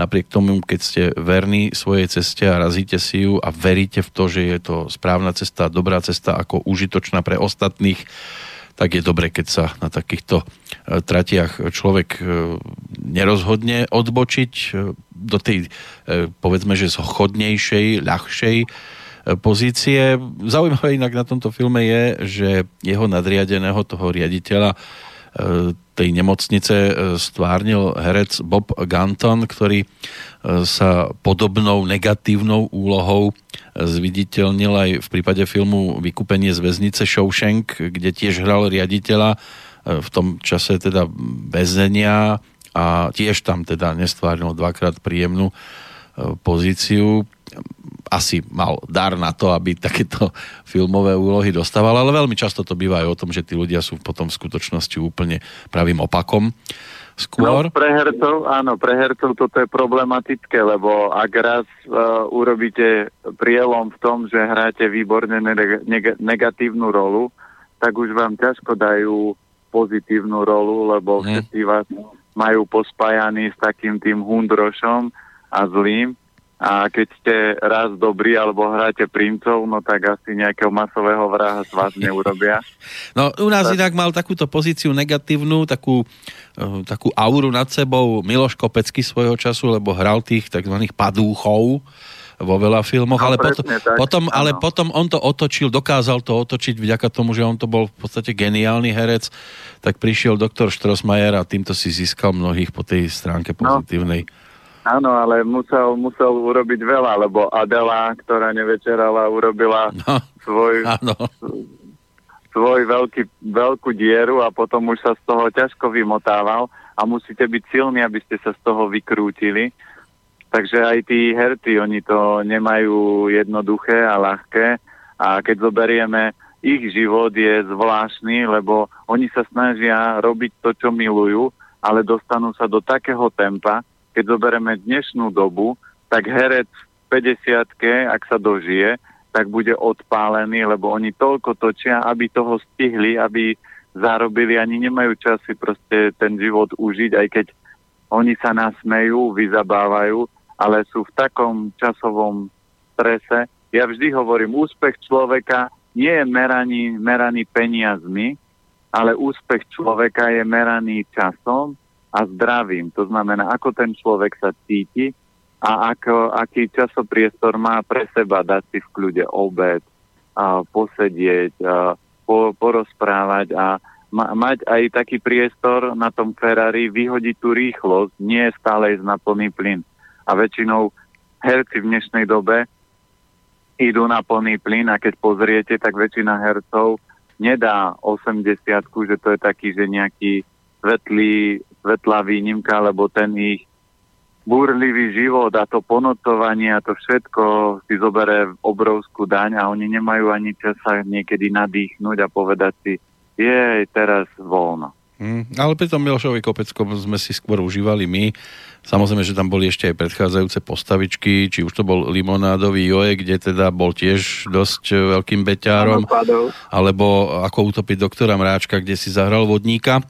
Napriek tomu, keď ste verní svojej ceste a razíte si ju a veríte v to, že je to správna cesta, dobrá cesta ako užitočná pre ostatných, tak je dobre, keď sa na takýchto e, tratiach človek e, nerozhodne odbočiť do tej, povedzme, že schodnejšej, ľahšej pozície. Zaujímavé inak na tomto filme je, že jeho nadriadeného, toho riaditeľa e, tej nemocnice e, stvárnil herec Bob Ganton, ktorý e, sa podobnou negatívnou úlohou zviditeľnil aj v prípade filmu Vykúpenie z väznice Shawshank, kde tiež hral riaditeľa v tom čase teda väzenia a tiež tam teda nestvárnil dvakrát príjemnú pozíciu asi mal dar na to, aby takéto filmové úlohy dostával, ale veľmi často to býva aj o tom, že tí ľudia sú potom v skutočnosti úplne pravým opakom. Skôr... No, pre hercov, áno, pre hercov toto je problematické, lebo ak raz uh, urobíte prielom v tom, že hráte výborne neg- negatívnu rolu, tak už vám ťažko dajú pozitívnu rolu, lebo hmm. všetci vás majú pospájaní s takým tým hundrošom a zlým a keď ste raz dobrí alebo hráte princov, no tak asi nejakého masového vraha z vás neurobia. <laughs> No u nás tak... inak mal takúto pozíciu negatívnu, takú, uh, takú auru nad sebou Miloš Kopecký svojho času, lebo hral tých tzv. padúchov vo veľa filmoch, no, ale, potom, tak, potom, ale potom on to otočil, dokázal to otočiť vďaka tomu, že on to bol v podstate geniálny herec, tak prišiel doktor Štrosmajer a týmto si získal mnohých po tej stránke no. pozitívnej. No. Áno, ale musel, musel urobiť veľa, lebo Adela, ktorá nevečerala, urobila <laughs> no, svoj, áno. svoj veľký, veľkú dieru a potom už sa z toho ťažko vymotával. a musíte byť silní, aby ste sa z toho vykrútili. Takže aj tí herci, oni to nemajú jednoduché a ľahké a keď zoberieme, ich život je zvláštny, lebo oni sa snažia robiť to, čo milujú, ale dostanú sa do takého tempa, keď zoberieme dnešnú dobu, tak herec v 50 ak sa dožije, tak bude odpálený, lebo oni toľko točia, aby toho stihli, aby zarobili, ani nemajú čas si proste ten život užiť, aj keď oni sa nasmejú, vyzabávajú, ale sú v takom časovom strese. Ja vždy hovorím, úspech človeka nie je meraný, meraný peniazmi, ale úspech človeka je meraný časom a zdravím. To znamená, ako ten človek sa cíti a ako, aký časopriestor má pre seba dať si v kľude obed, a posedieť, a po, porozprávať a ma, mať aj taký priestor na tom Ferrari, vyhodiť tú rýchlosť, nie stále ísť na plný plyn. A väčšinou herci v dnešnej dobe idú na plný plyn a keď pozriete, tak väčšina hercov nedá 80 že to je taký, že nejaký svetlý, svetlá výnimka, lebo ten ich búrlivý život a to ponocovanie a to všetko si zoberie obrovskú daň a oni nemajú ani čas sa niekedy nadýchnuť a povedať si, je teraz voľno. Hmm, ale pri tom Milošovi Kopeckom sme si skôr užívali my. Samozrejme, že tam boli ešte aj predchádzajúce postavičky, či už to bol limonádový Joe, kde teda bol tiež dosť veľkým beťárom, alebo ako utopiť doktora Mráčka, kde si zahral vodníka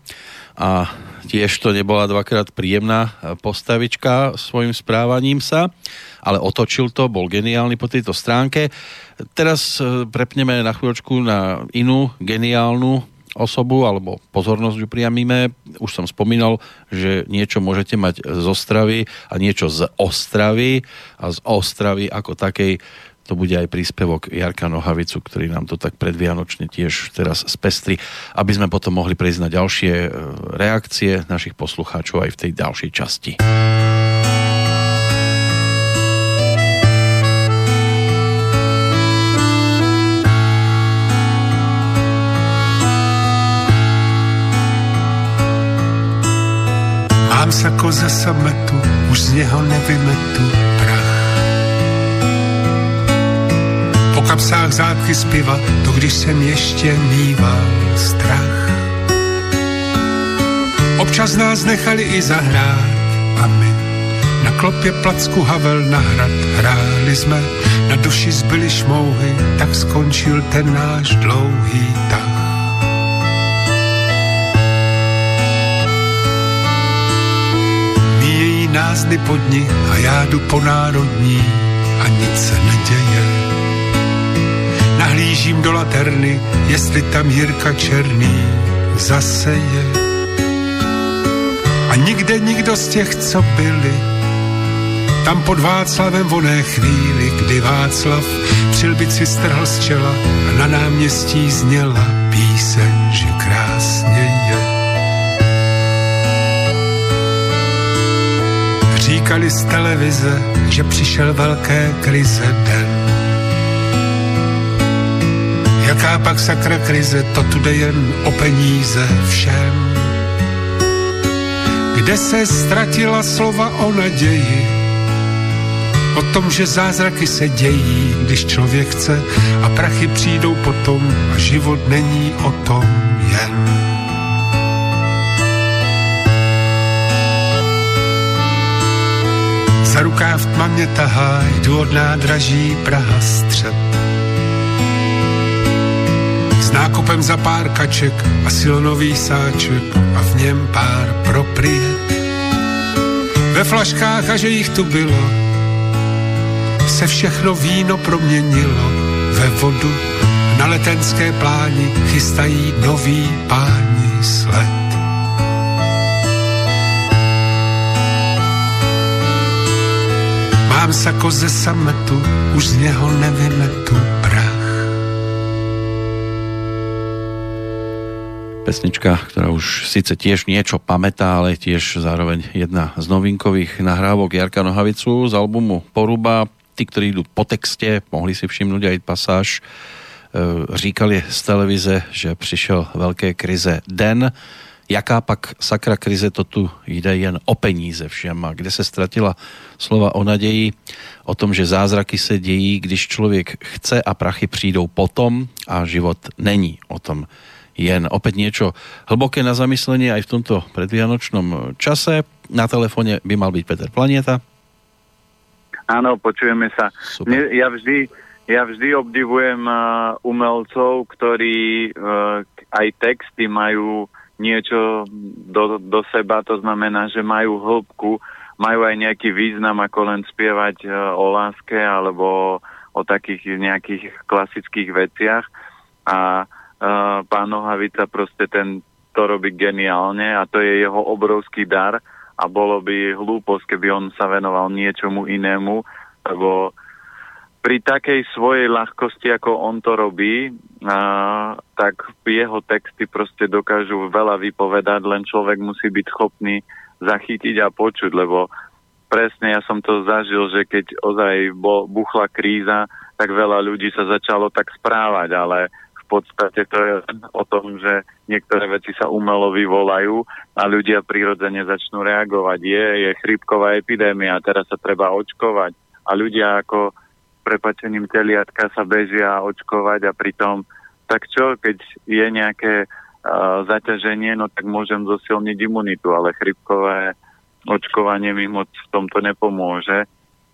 a tiež to nebola dvakrát príjemná postavička svojim správaním sa, ale otočil to, bol geniálny po tejto stránke. Teraz e, prepneme na chvíľočku na inú geniálnu osobu alebo pozornosť ju priamíme. Už som spomínal, že niečo môžete mať z Ostravy a niečo z Ostravy a z Ostravy ako takej to bude aj príspevok Jarka Nohavicu, ktorý nám to tak predvianočne tiež teraz spestri, aby sme potom mohli prejsť na ďalšie e, reakcie našich poslucháčov aj v tej ďalšej časti. Mám sako ze sametu, už z něho nevymetu prach. Kapsách zátky z piva, to když jsem ještě mýval strach. Občas nás nechali i zahrát a my na klopě placku Havel na hrad hráli jsme, na duši zbyli šmouhy, tak skončil ten náš dlouhý tah. názny podni a já jdu po národní a nic se neděje. Nahlížím do laterny, jestli tam Jirka Černý zase je. A nikde nikdo z těch, co byli, tam pod Václavem v oné chvíli, kdy Václav přilbici strhl z čela a na náměstí zněla píseň, že krásně je. Říkali z televize, že přišel velké krize den. Jaká pak sakra krize, to tu jde jen o peníze všem. Kde se ztratila slova o naději, o tom, že zázraky se dějí, když člověk chce a prachy přijdou potom a život není o tom jen. Za rukáv tma mě tahá, jdu od nádraží Praha střed. S nákupem za pár kaček a silonový sáček a v něm pár propriet. Ve flaškách a že jich tu bylo, se všechno víno proměnilo ve vodu. Na letenské pláni chystají nový páni sled. Mám sako ze sametu, už z něho nevymetu Pesnička, ktorá už síce tiež niečo pamätá, ale tiež zároveň jedna z novinkových nahrávok Jarka Nohavicu z albumu Poruba. Tí, ktorí idú po texte, mohli si všimnúť aj pasáž, e, říkali z televize, že přišel veľké krize den, Jaká pak sakra krize to tu jde jen o peníze všem. A kde se ztratila slova o naději, o tom, že zázraky se dějí, když člověk chce a prachy přijdou potom a život není o tom jen. Opäť niečo hlboké na zamyslenie aj v tomto predvianočnom čase. Na telefóne by mal byť Peter Planieta. Áno, počujeme sa. Super. Ja vždy, ja vždy obdivujem uh, umelcov, ktorí uh, aj texty majú niečo do, do seba, to znamená, že majú hĺbku, majú aj nejaký význam, ako len spievať uh, o láske alebo o takých nejakých klasických veciach. A uh, pán Nohavica proste ten to robí geniálne a to je jeho obrovský dar a bolo by hlúposť, keby on sa venoval niečomu inému, lebo pri takej svojej ľahkosti, ako on to robí, a, tak jeho texty proste dokážu veľa vypovedať, len človek musí byť schopný zachytiť a počuť, lebo presne ja som to zažil, že keď ozaj bo, buchla kríza, tak veľa ľudí sa začalo tak správať, ale podstate to je o tom, že niektoré veci sa umelo vyvolajú a ľudia prirodzene začnú reagovať. Je, je chrípková epidémia, teraz sa treba očkovať a ľudia ako prepačením teliatka sa bežia očkovať a pritom tak čo, keď je nejaké uh, zaťaženie, no tak môžem zosilniť imunitu, ale chrypkové očkovanie mi moc v tomto nepomôže.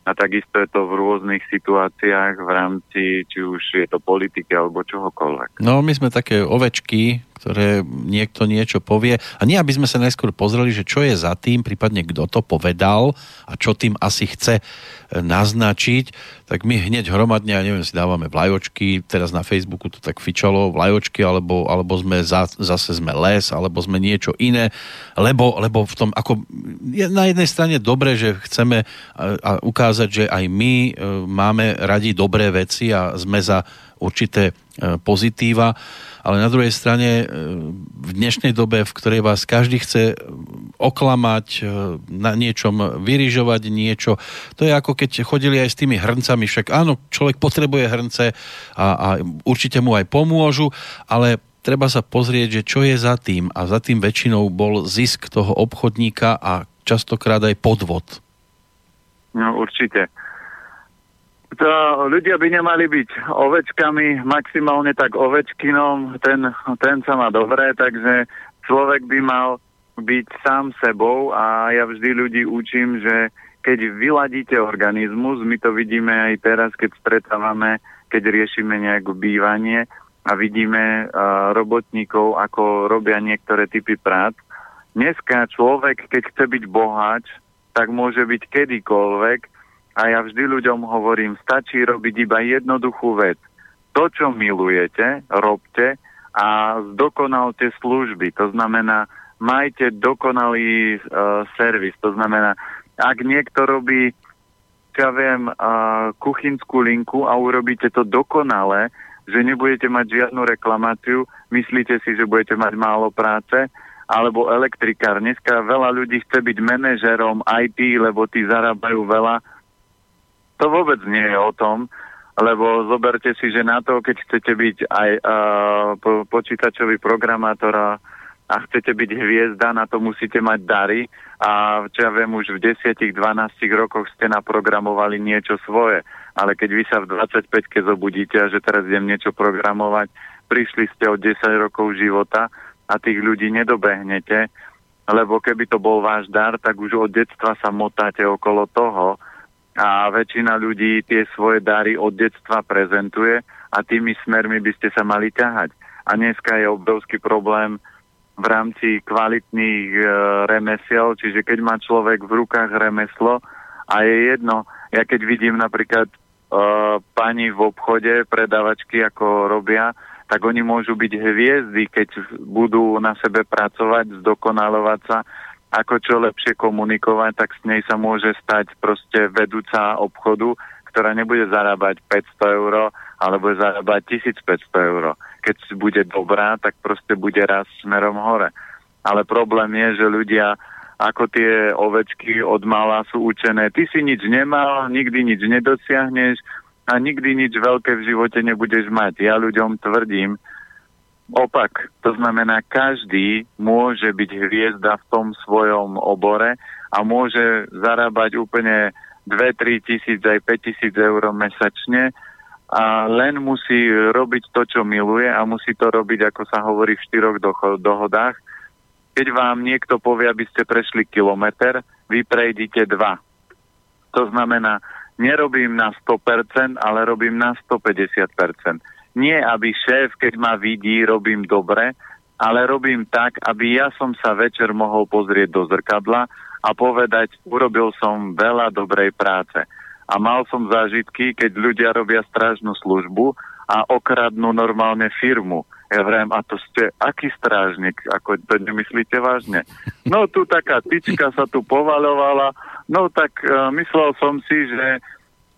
A takisto je to v rôznych situáciách v rámci, či už je to politiky alebo čohokoľvek. No my sme také ovečky, ktoré niekto niečo povie. A nie, aby sme sa najskôr pozreli, že čo je za tým, prípadne kto to povedal a čo tým asi chce naznačiť, tak my hneď hromadne, ja neviem, si dávame vlajočky, teraz na Facebooku to tak fičalo, vlajočky, alebo, alebo sme za, zase sme les, alebo sme niečo iné, lebo, lebo v tom, ako je na jednej strane dobre, že chceme ukázať, že aj my e, máme radi dobré veci a sme za určité e, pozitíva, ale na druhej strane e, v dnešnej dobe, v ktorej vás každý chce oklamať, e, na niečom vyrižovať niečo, to je ako keď chodili aj s tými hrncami, však áno, človek potrebuje hrnce a, a určite mu aj pomôžu, ale treba sa pozrieť, že čo je za tým a za tým väčšinou bol zisk toho obchodníka a častokrát aj podvod. No určite to ľudia by nemali byť ovečkami, maximálne tak ovečkinom, ten, ten sa má dobré, takže človek by mal byť sám sebou a ja vždy ľudí učím, že keď vyladíte organizmus, my to vidíme aj teraz, keď stretávame, keď riešime nejaké bývanie a vidíme uh, robotníkov, ako robia niektoré typy prác. Dneska človek, keď chce byť boháč, tak môže byť kedykoľvek, a ja vždy ľuďom hovorím, stačí robiť iba jednoduchú vec. To, čo milujete, robte a zdokonalte služby. To znamená, majte dokonalý uh, servis. To znamená, ak niekto robí, ja viem, uh, kuchynskú linku a urobíte to dokonale, že nebudete mať žiadnu reklamáciu, myslíte si, že budete mať málo práce, alebo elektrikár. Dneska veľa ľudí chce byť manažerom IT, lebo tí zarábajú veľa, to vôbec nie je o tom, lebo zoberte si, že na to, keď chcete byť aj uh, po, počítačový programátor a, chcete byť hviezda, na to musíte mať dary a čo ja viem, už v 10-12 rokoch ste naprogramovali niečo svoje, ale keď vy sa v 25-ke zobudíte a že teraz idem niečo programovať, prišli ste od 10 rokov života a tých ľudí nedobehnete, lebo keby to bol váš dar, tak už od detstva sa motáte okolo toho, a väčšina ľudí tie svoje dary od detstva prezentuje a tými smermi by ste sa mali ťahať. A dneska je obrovský problém v rámci kvalitných e, remesiel, čiže keď má človek v rukách remeslo a je jedno, ja keď vidím napríklad e, pani v obchode, predavačky, ako robia, tak oni môžu byť hviezdy, keď budú na sebe pracovať, zdokonalovať sa ako čo lepšie komunikovať, tak s nej sa môže stať proste vedúca obchodu, ktorá nebude zarábať 500 eur, ale bude zarábať 1500 eur. Keď bude dobrá, tak proste bude raz smerom hore. Ale problém je, že ľudia ako tie ovečky od mala sú učené. Ty si nič nemal, nikdy nič nedosiahneš a nikdy nič veľké v živote nebudeš mať. Ja ľuďom tvrdím, opak. To znamená, každý môže byť hviezda v tom svojom obore a môže zarábať úplne 2-3 tisíc aj 5 tisíc eur mesačne a len musí robiť to, čo miluje a musí to robiť, ako sa hovorí v štyroch dohodách. Keď vám niekto povie, aby ste prešli kilometr, vy prejdite dva. To znamená, nerobím na 100%, ale robím na 150%. Nie, aby šéf, keď ma vidí, robím dobre, ale robím tak, aby ja som sa večer mohol pozrieť do zrkadla a povedať, urobil som veľa dobrej práce. A mal som zážitky, keď ľudia robia strážnu službu a okradnú normálne firmu. Ja vrem, a to ste aký strážnik? Ako to nemyslíte vážne? No tu taká tyčka sa tu povalovala, no tak uh, myslel som si, že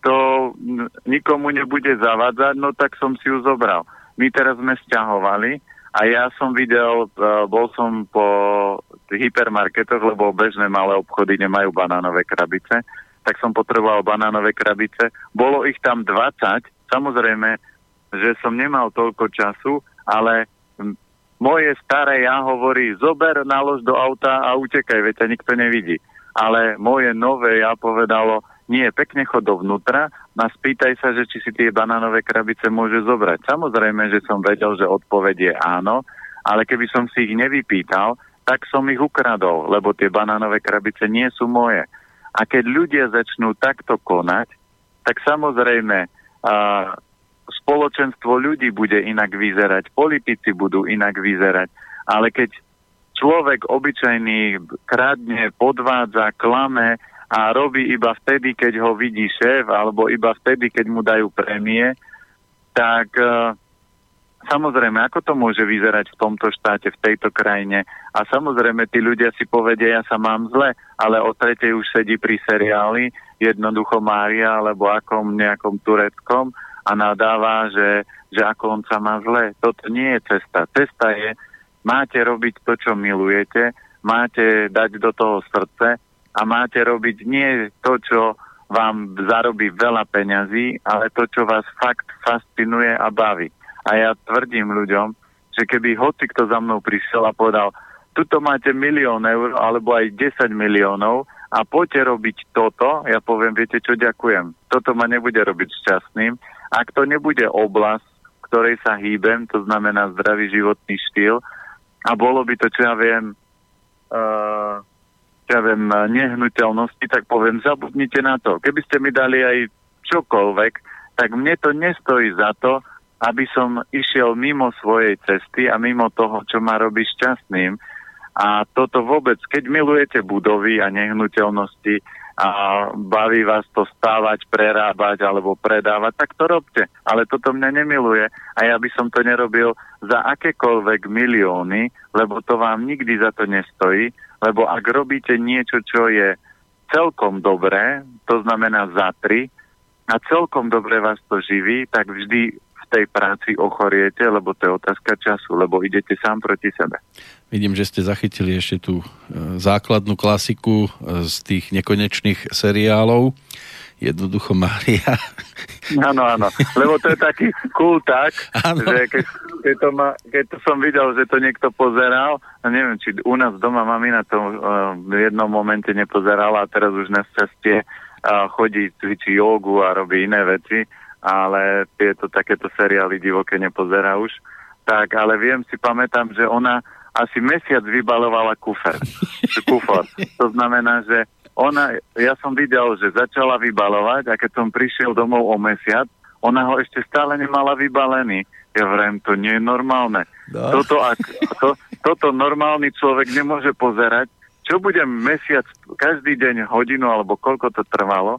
to nikomu nebude zavadzať, no tak som si ju zobral. My teraz sme sťahovali a ja som videl, e, bol som po hypermarketoch, lebo bežné malé obchody nemajú banánové krabice, tak som potreboval banánové krabice. Bolo ich tam 20, samozrejme, že som nemal toľko času, ale moje staré ja hovorí, zober, nalož do auta a utekaj, veď ťa nikto nevidí. Ale moje nové ja povedalo, nie, pekne chod dovnútra a spýtaj sa, že či si tie banánové krabice môže zobrať. Samozrejme, že som vedel, že odpoveď je áno, ale keby som si ich nevypýtal, tak som ich ukradol, lebo tie banánové krabice nie sú moje. A keď ľudia začnú takto konať, tak samozrejme uh, spoločenstvo ľudí bude inak vyzerať, politici budú inak vyzerať, ale keď človek obyčajný kradne, podvádza, klame, a robí iba vtedy, keď ho vidí šéf, alebo iba vtedy, keď mu dajú prémie, tak uh, samozrejme, ako to môže vyzerať v tomto štáte, v tejto krajine. A samozrejme, tí ľudia si povedia, ja sa mám zle, ale o tretej už sedí pri seriáli, jednoducho Mária, alebo akom nejakom tureckom a nadáva, že, že ako on sa má zle. Toto nie je cesta. Cesta je, máte robiť to, čo milujete, máte dať do toho srdce a máte robiť nie to, čo vám zarobí veľa peňazí, ale to, čo vás fakt fascinuje a baví. A ja tvrdím ľuďom, že keby hoci kto za mnou prišiel a povedal, tuto máte milión eur alebo aj 10 miliónov a poďte robiť toto, ja poviem, viete čo, ďakujem. Toto ma nebude robiť šťastným. Ak to nebude oblasť, v ktorej sa hýbem, to znamená zdravý životný štýl, a bolo by to, čo ja viem, uh, ja viem, nehnuteľnosti, tak poviem, zabudnite na to. Keby ste mi dali aj čokoľvek, tak mne to nestojí za to, aby som išiel mimo svojej cesty a mimo toho, čo ma robí šťastným. A toto vôbec, keď milujete budovy a nehnuteľnosti a baví vás to stávať, prerábať alebo predávať, tak to robte. Ale toto mňa nemiluje a ja by som to nerobil za akékoľvek milióny, lebo to vám nikdy za to nestojí lebo ak robíte niečo, čo je celkom dobré, to znamená za tri, a celkom dobre vás to živí, tak vždy v tej práci ochoriete, lebo to je otázka času, lebo idete sám proti sebe. Vidím, že ste zachytili ešte tú e, základnú klasiku e, z tých nekonečných seriálov jednoducho Mária. Áno, áno, lebo to je taký kulták, že keď, keď, to ma, keď to som videl, že to niekto pozeral, a neviem, či u nás doma mamina to uh, v jednom momente nepozerala a teraz už na šťastie uh, chodí, cvičí jogu a robí iné veci, ale tieto takéto seriály divoké nepozerá už. Tak, ale viem si, pamätám, že ona asi mesiac vybalovala kufer. kufor. To znamená, že ona, ja som videl, že začala vybalovať a keď som prišiel domov o mesiac, ona ho ešte stále nemala vybalený. Ja vrem, to nie je normálne. No. Toto, ak, to, toto normálny človek nemôže pozerať. Čo budem mesiac, každý deň, hodinu alebo koľko to trvalo,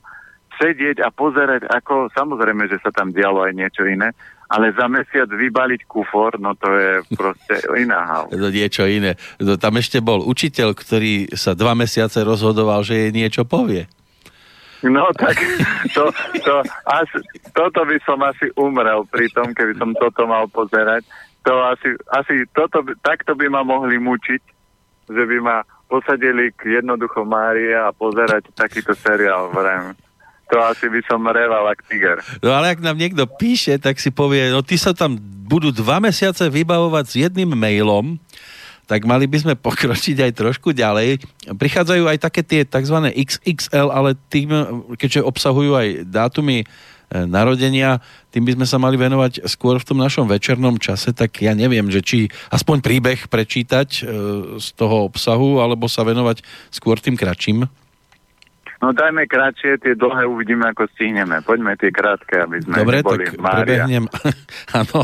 sedieť a pozerať, ako, samozrejme, že sa tam dialo aj niečo iné, ale za mesiac vybaliť kufor, no to je proste iná hal. <laughs> To niečo iné. To tam ešte bol učiteľ, ktorý sa dva mesiace rozhodoval, že jej niečo povie. No tak to, to, asi, toto by som asi umrel pri tom, keby som toto mal pozerať. To asi, asi toto, takto by ma mohli mučiť, že by ma posadili k jednoducho Mária a pozerať takýto seriál vrem. To asi by som reval ak tiger. No ale ak nám niekto píše, tak si povie, no ty sa tam budú dva mesiace vybavovať s jedným mailom, tak mali by sme pokročiť aj trošku ďalej. Prichádzajú aj také tie tzv. XXL, ale tým, keďže obsahujú aj dátumy e, narodenia, tým by sme sa mali venovať skôr v tom našom večernom čase, tak ja neviem, že či aspoň príbeh prečítať e, z toho obsahu, alebo sa venovať skôr tým kratším. No dajme kratšie, tie dlhé uvidíme, ako stihneme. Poďme tie krátke, aby sme Dobre, neboli tak Mária. prebehnem. <laughs> Áno,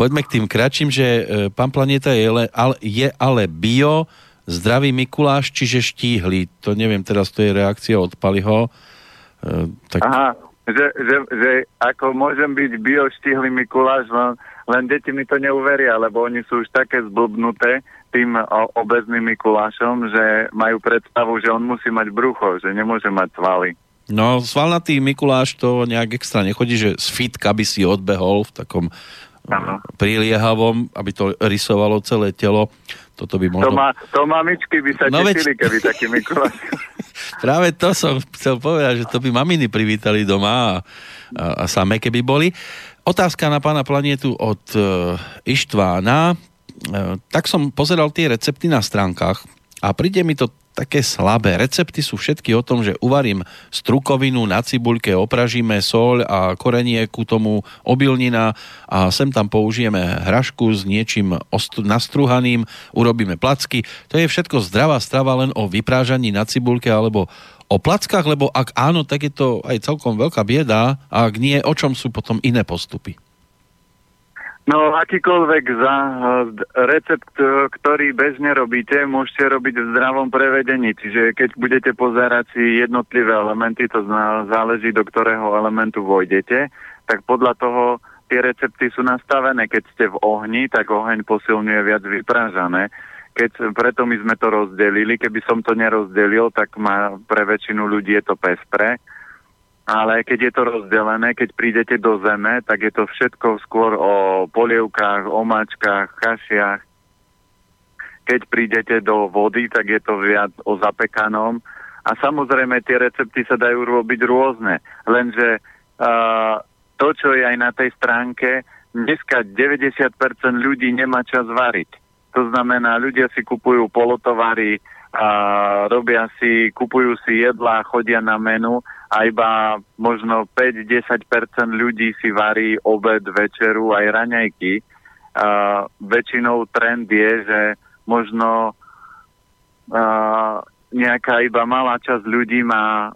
poďme k tým kratším, že e, pán Planeta je, ale, je ale bio, zdravý Mikuláš, čiže štíhly. To neviem, teraz to je reakcia od Paliho. E, tak... Aha, že, že, že ako môžem byť bio štíhly Mikuláš, len, len deti mi to neuveria, lebo oni sú už také zblbnuté, tým obezným Mikulášom, že majú predstavu, že on musí mať brucho, že nemôže mať svaly. No, svalnatý Mikuláš to nejak extra nechodí, že z fitka by si odbehol v takom ano. priliehavom, aby to rysovalo celé telo. Toto by možno... To, má, to mamičky by sa no tešili, veď... keby taký <laughs> Mikuláš. Práve to som chcel povedať, že to by maminy privítali doma a, a, a samé keby boli. Otázka na pána planetu od uh, Ištvána. E, tak som pozeral tie recepty na stránkach a príde mi to také slabé. Recepty sú všetky o tom, že uvarím strukovinu na cibuľke, opražíme sol a korenie ku tomu obilnina a sem tam použijeme hrašku s niečím nastruhaným, urobíme placky. To je všetko zdravá strava len o vyprážaní na cibuľke alebo o plackách, lebo ak áno, tak je to aj celkom veľká bieda a ak nie, o čom sú potom iné postupy? No, akýkoľvek za eh, recept, eh, ktorý bežne robíte, môžete robiť v zdravom prevedení. Čiže keď budete pozerať si jednotlivé elementy, to záleží, do ktorého elementu vojdete, tak podľa toho tie recepty sú nastavené. Keď ste v ohni, tak oheň posilňuje viac vyprážané. Keď, preto my sme to rozdelili. Keby som to nerozdelil, tak má, pre väčšinu ľudí je to pestré ale keď je to rozdelené, keď prídete do zeme, tak je to všetko skôr o polievkách, omáčkach, kašiach. Keď prídete do vody, tak je to viac o zapekanom. A samozrejme tie recepty sa dajú robiť rôzne. Lenže uh, to, čo je aj na tej stránke, dneska 90% ľudí nemá čas variť. To znamená, ľudia si kupujú polotovary, a robia si, kupujú si jedlá, chodia na menu a iba možno 5-10% ľudí si varí obed, večeru aj raňajky. A väčšinou trend je, že možno a, nejaká iba malá časť ľudí má a,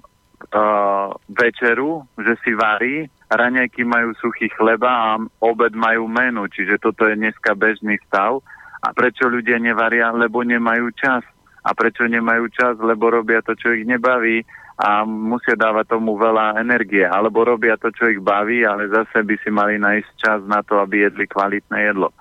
večeru, že si varí, raňajky majú suchý chleba a obed majú menu, čiže toto je dneska bežný stav. A prečo ľudia nevaria? Lebo nemajú čas a prečo nemajú čas, lebo robia to, čo ich nebaví a musia dávať tomu veľa energie, alebo robia to, čo ich baví, ale zase by si mali nájsť čas na to, aby jedli kvalitné jedlo.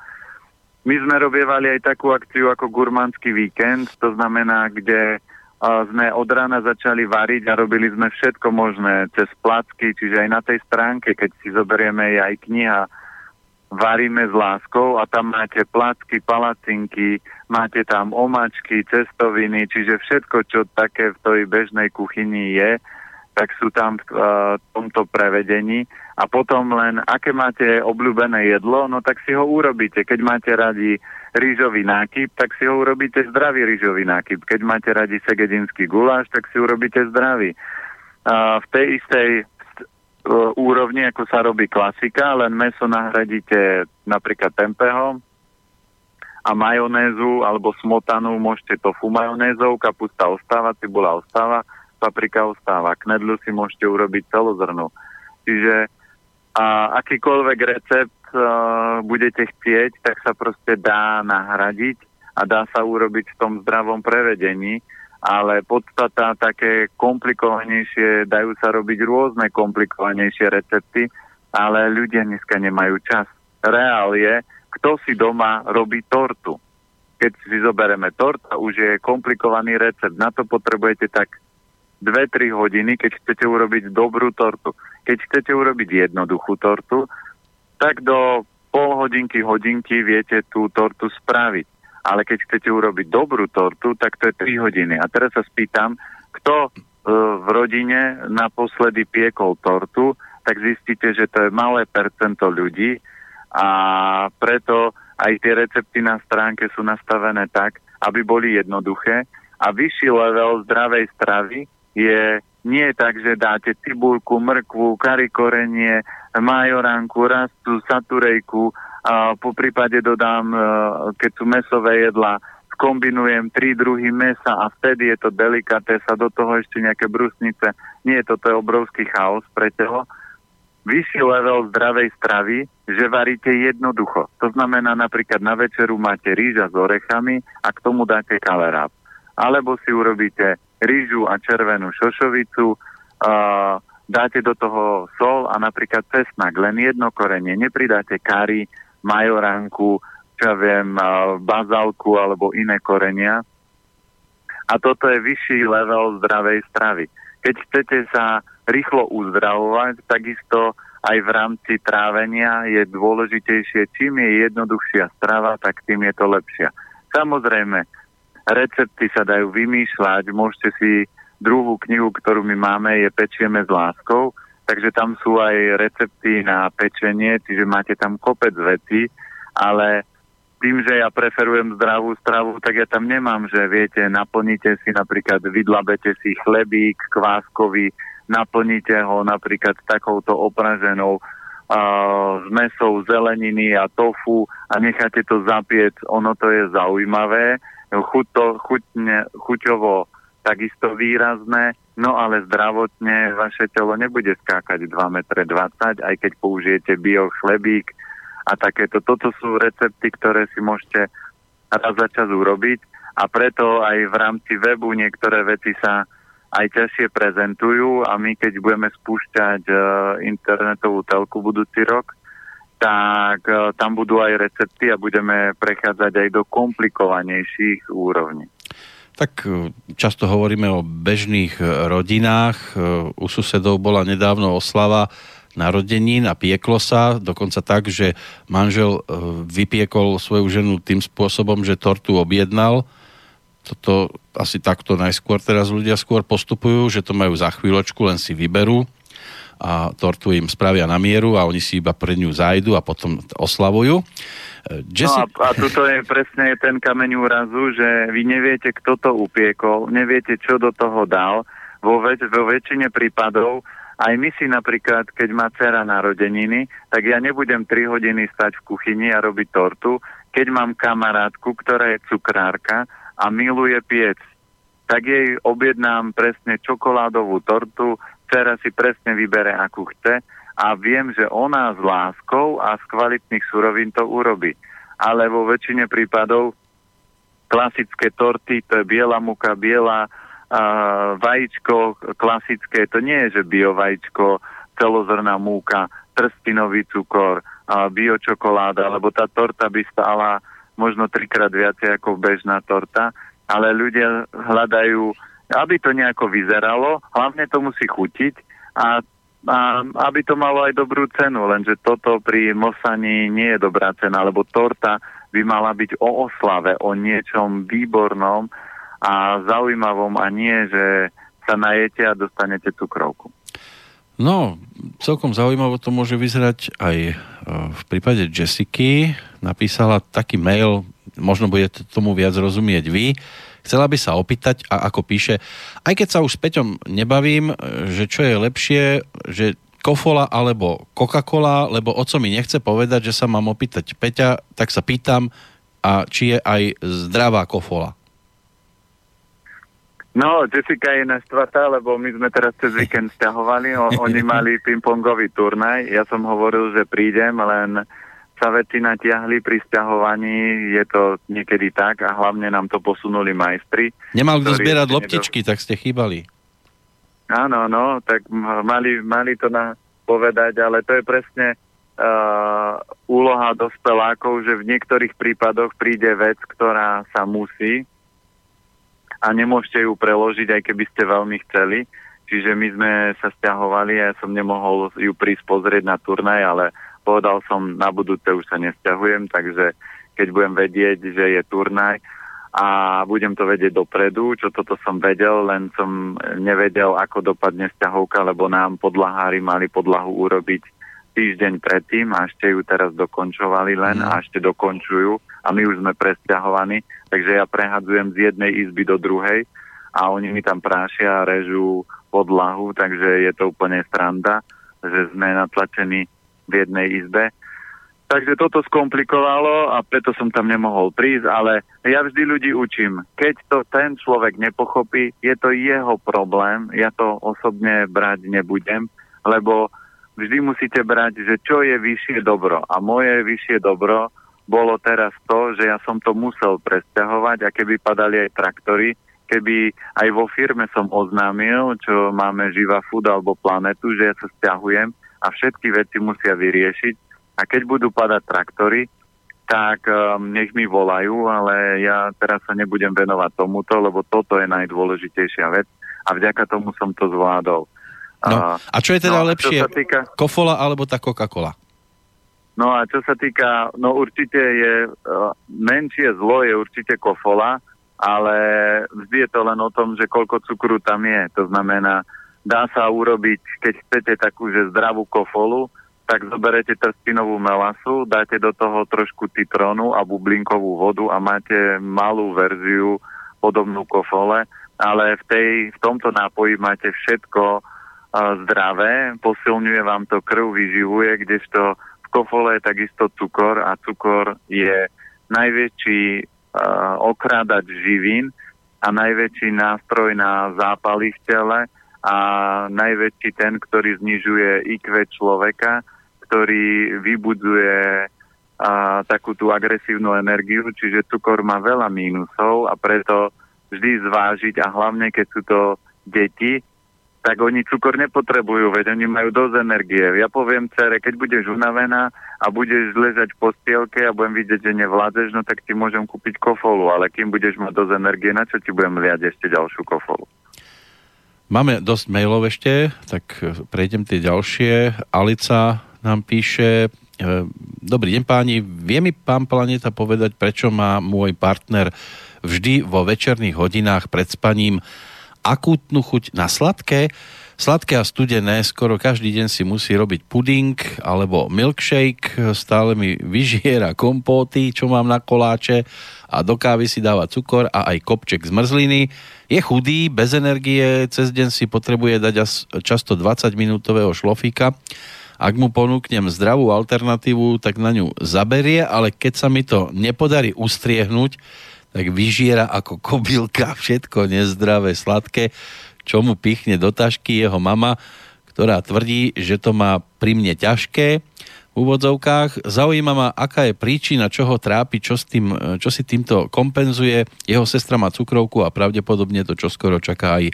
My sme robievali aj takú akciu ako gurmánsky víkend, to znamená, kde sme od rána začali variť a robili sme všetko možné. Cez placky, čiže aj na tej stránke, keď si zoberieme aj kniha varíme s láskou a tam máte placky, palacinky, máte tam omačky, cestoviny, čiže všetko, čo také v tej bežnej kuchyni je, tak sú tam v uh, tomto prevedení. A potom len, aké máte obľúbené jedlo, no tak si ho urobíte. Keď máte radi rýžový nákyp, tak si ho urobíte zdravý rýžový nákyp. Keď máte radi segedinský guláš, tak si urobíte zdravý. Uh, v tej istej E, úrovni, ako sa robí klasika, len meso nahradíte napríklad tempeho a majonézu alebo smotanu môžete tofu majonézou, kapusta ostáva, cibula ostáva, paprika ostáva, knedlu si môžete urobiť celozrnú. Čiže a akýkoľvek recept uh, budete chcieť, tak sa proste dá nahradiť a dá sa urobiť v tom zdravom prevedení ale podstata také komplikovanejšie, dajú sa robiť rôzne komplikovanejšie recepty, ale ľudia dneska nemajú čas. Reál je, kto si doma robí tortu. Keď si zoberieme torta, už je komplikovaný recept. Na to potrebujete tak 2-3 hodiny, keď chcete urobiť dobrú tortu. Keď chcete urobiť jednoduchú tortu, tak do pol hodinky, hodinky viete tú tortu spraviť ale keď chcete urobiť dobrú tortu, tak to je 3 hodiny. A teraz sa spýtam, kto v rodine naposledy piekol tortu, tak zistíte, že to je malé percento ľudí a preto aj tie recepty na stránke sú nastavené tak, aby boli jednoduché a vyšší level zdravej stravy je nie tak, že dáte cibulku, mrkvu, karikorenie, majoránku, rastu, saturejku, a po prípade dodám, e, keď sú mesové jedla, kombinujem tri druhy mesa a vtedy je to sa do toho ešte nejaké brusnice. Nie, toto je obrovský chaos pre telo. Vyšší level zdravej stravy, že varíte jednoducho. To znamená napríklad na večeru máte rýža s orechami a k tomu dáte kaleráp. Alebo si urobíte rýžu a červenú šošovicu, uh, dáte do toho sol a napríklad cesnak, len jedno korenie, nepridáte kari, majoránku, čo ja viem, bazálku alebo iné korenia. A toto je vyšší level zdravej stravy. Keď chcete sa rýchlo uzdravovať, takisto aj v rámci trávenia je dôležitejšie, čím je jednoduchšia strava, tak tým je to lepšia. Samozrejme, recepty sa dajú vymýšľať, môžete si druhú knihu, ktorú my máme, je Pečieme s láskou, takže tam sú aj recepty na pečenie, čiže máte tam kopec vecí, ale tým, že ja preferujem zdravú stravu, tak ja tam nemám, že viete, naplníte si napríklad, vydlabete si chlebík kváskový, naplníte ho napríklad takouto opraženou uh, mesou zeleniny a tofu a necháte to zapieť, ono to je zaujímavé, chuť to, chutne, chuťovo takisto výrazné, no ale zdravotne vaše telo nebude skákať 2,20 m, aj keď použijete bio chlebík, a takéto. Toto sú recepty, ktoré si môžete raz za čas urobiť a preto aj v rámci webu niektoré veci sa aj ťažšie prezentujú a my keď budeme spúšťať uh, internetovú telku budúci rok, tak uh, tam budú aj recepty a budeme prechádzať aj do komplikovanejších úrovní. Tak e, často hovoríme o bežných rodinách. U susedov bola nedávno oslava narodenín a pieklo sa, dokonca tak, že manžel e, vypiekol svoju ženu tým spôsobom, že tortu objednal. Toto asi takto najskôr teraz ľudia skôr postupujú, že to majú za chvíľočku, len si vyberú a tortu im spravia na mieru a oni si iba pre ňu zájdu a potom oslavujú. E, Jesse... No a, a tuto je presne ten kameň úrazu, že vy neviete, kto to upiekol, neviete, čo do toho dal. Vo, väč- vo väčšine prípadov aj my si napríklad, keď má dcera narodeniny, tak ja nebudem 3 hodiny stať v kuchyni a robiť tortu, keď mám kamarátku, ktorá je cukrárka a miluje piec. Tak jej objednám presne čokoládovú tortu, dcera si presne vybere, akú chce a viem, že ona s láskou a z kvalitných surovín to urobí. Ale vo väčšine prípadov klasické torty, to je biela muka, biela a vajíčko klasické, to nie je, že bio vajíčko, celozrná múka, trstinový cukor, a biočokoláda, lebo tá torta by stála možno trikrát viacej ako bežná torta, ale ľudia hľadajú, aby to nejako vyzeralo, hlavne to musí chutiť a, a aby to malo aj dobrú cenu, lenže toto pri Mosani nie je dobrá cena, lebo torta by mala byť o oslave, o niečom výbornom, a zaujímavom a nie, že sa najete a dostanete cukrovku. No, celkom zaujímavo to môže vyzerať aj e, v prípade Jessiky. Napísala taký mail, možno budete tomu viac rozumieť vy. Chcela by sa opýtať, a ako píše, aj keď sa už s Peťom nebavím, e, že čo je lepšie, že kofola alebo Coca-Cola, lebo oco mi nechce povedať, že sa mám opýtať Peťa, tak sa pýtam, a či je aj zdravá kofola. No, Jessica je naštvatá, lebo my sme teraz cez víkend stiahovali, o, oni mali pingpongový turnaj, ja som hovoril, že prídem, len sa veci natiahli pri stiahovaní, je to niekedy tak a hlavne nám to posunuli majstri. Nemal kto zbierať loptičky, nedo... tak ste chýbali. Áno, no, tak mali, mali to na povedať, ale to je presne uh, úloha dospelákov, že v niektorých prípadoch príde vec, ktorá sa musí, a nemôžete ju preložiť, aj keby ste veľmi chceli. Čiže my sme sa stiahovali a ja som nemohol ju prísť pozrieť na turnaj, ale povedal som, na budúce už sa nestiahujem, takže keď budem vedieť, že je turnaj a budem to vedieť dopredu, čo toto som vedel, len som nevedel, ako dopadne vzťahovka, lebo nám podlahári mali podlahu urobiť týždeň predtým a ešte ju teraz dokončovali len a ešte dokončujú a my už sme presťahovaní, takže ja prehadzujem z jednej izby do druhej a oni mi tam prášia a režú podlahu, takže je to úplne stranda, že sme natlačení v jednej izbe Takže toto skomplikovalo a preto som tam nemohol prísť, ale ja vždy ľudí učím. Keď to ten človek nepochopí, je to jeho problém, ja to osobne brať nebudem, lebo vždy musíte brať, že čo je vyššie dobro. A moje vyššie dobro bolo teraz to, že ja som to musel presťahovať a keby padali aj traktory, keby aj vo firme som oznámil, čo máme Živa Food alebo Planetu, že ja sa stiahujem a všetky veci musia vyriešiť, a keď budú padať traktory, tak um, nech mi volajú, ale ja teraz sa nebudem venovať tomuto, lebo toto je najdôležitejšia vec a vďaka tomu som to zvládol. No, a čo je teda no, lepšie, týka... kofola alebo tá Coca-Cola? No a čo sa týka, no určite je, uh, menšie zlo je určite kofola, ale vždy je to len o tom, že koľko cukru tam je. To znamená, dá sa urobiť, keď chcete takú, že zdravú kofolu, tak zoberete trstinovú melasu, dáte do toho trošku citrónu a bublinkovú vodu a máte malú verziu podobnú kofole, ale v, tej, v tomto nápoji máte všetko uh, zdravé, posilňuje vám to krv, vyživuje, kdežto v kofole je takisto cukor a cukor je najväčší uh, okrádač živín a najväčší nástroj na zápaly v tele a najväčší ten, ktorý znižuje IQ človeka ktorý vybudzuje a, takú tú agresívnu energiu, čiže cukor má veľa mínusov a preto vždy zvážiť a hlavne keď sú to deti, tak oni cukor nepotrebujú, veď oni majú dosť energie. Ja poviem cere, keď budeš unavená a budeš ležať v postielke a budem vidieť, že nevládzeš, no tak ti môžem kúpiť kofolu, ale kým budeš mať dosť energie, na čo ti budem liať ešte ďalšiu kofolu? Máme dosť mailov ešte, tak prejdem tie ďalšie. Alica nám píše, e, Dobrý deň páni, vie mi pán Planeta povedať, prečo má môj partner vždy vo večerných hodinách pred spaním akútnu chuť na sladké? Sladké a studené, skoro každý deň si musí robiť puding alebo milkshake, stále mi vyžiera kompóty, čo mám na koláče a do kávy si dáva cukor a aj kopček z mrzliny. Je chudý, bez energie, cez deň si potrebuje dať často 20 minútového šlofíka. Ak mu ponúknem zdravú alternatívu, tak na ňu zaberie, ale keď sa mi to nepodarí ustriehnúť, tak vyžiera ako kobylka všetko nezdravé, sladké, čo mu pichne do tašky jeho mama, ktorá tvrdí, že to má pri mne ťažké úvodzovkách. Zaujíma ma, aká je príčina, čo ho trápi, čo, s tým, čo si týmto kompenzuje. Jeho sestra má cukrovku a pravdepodobne to čoskoro čaká aj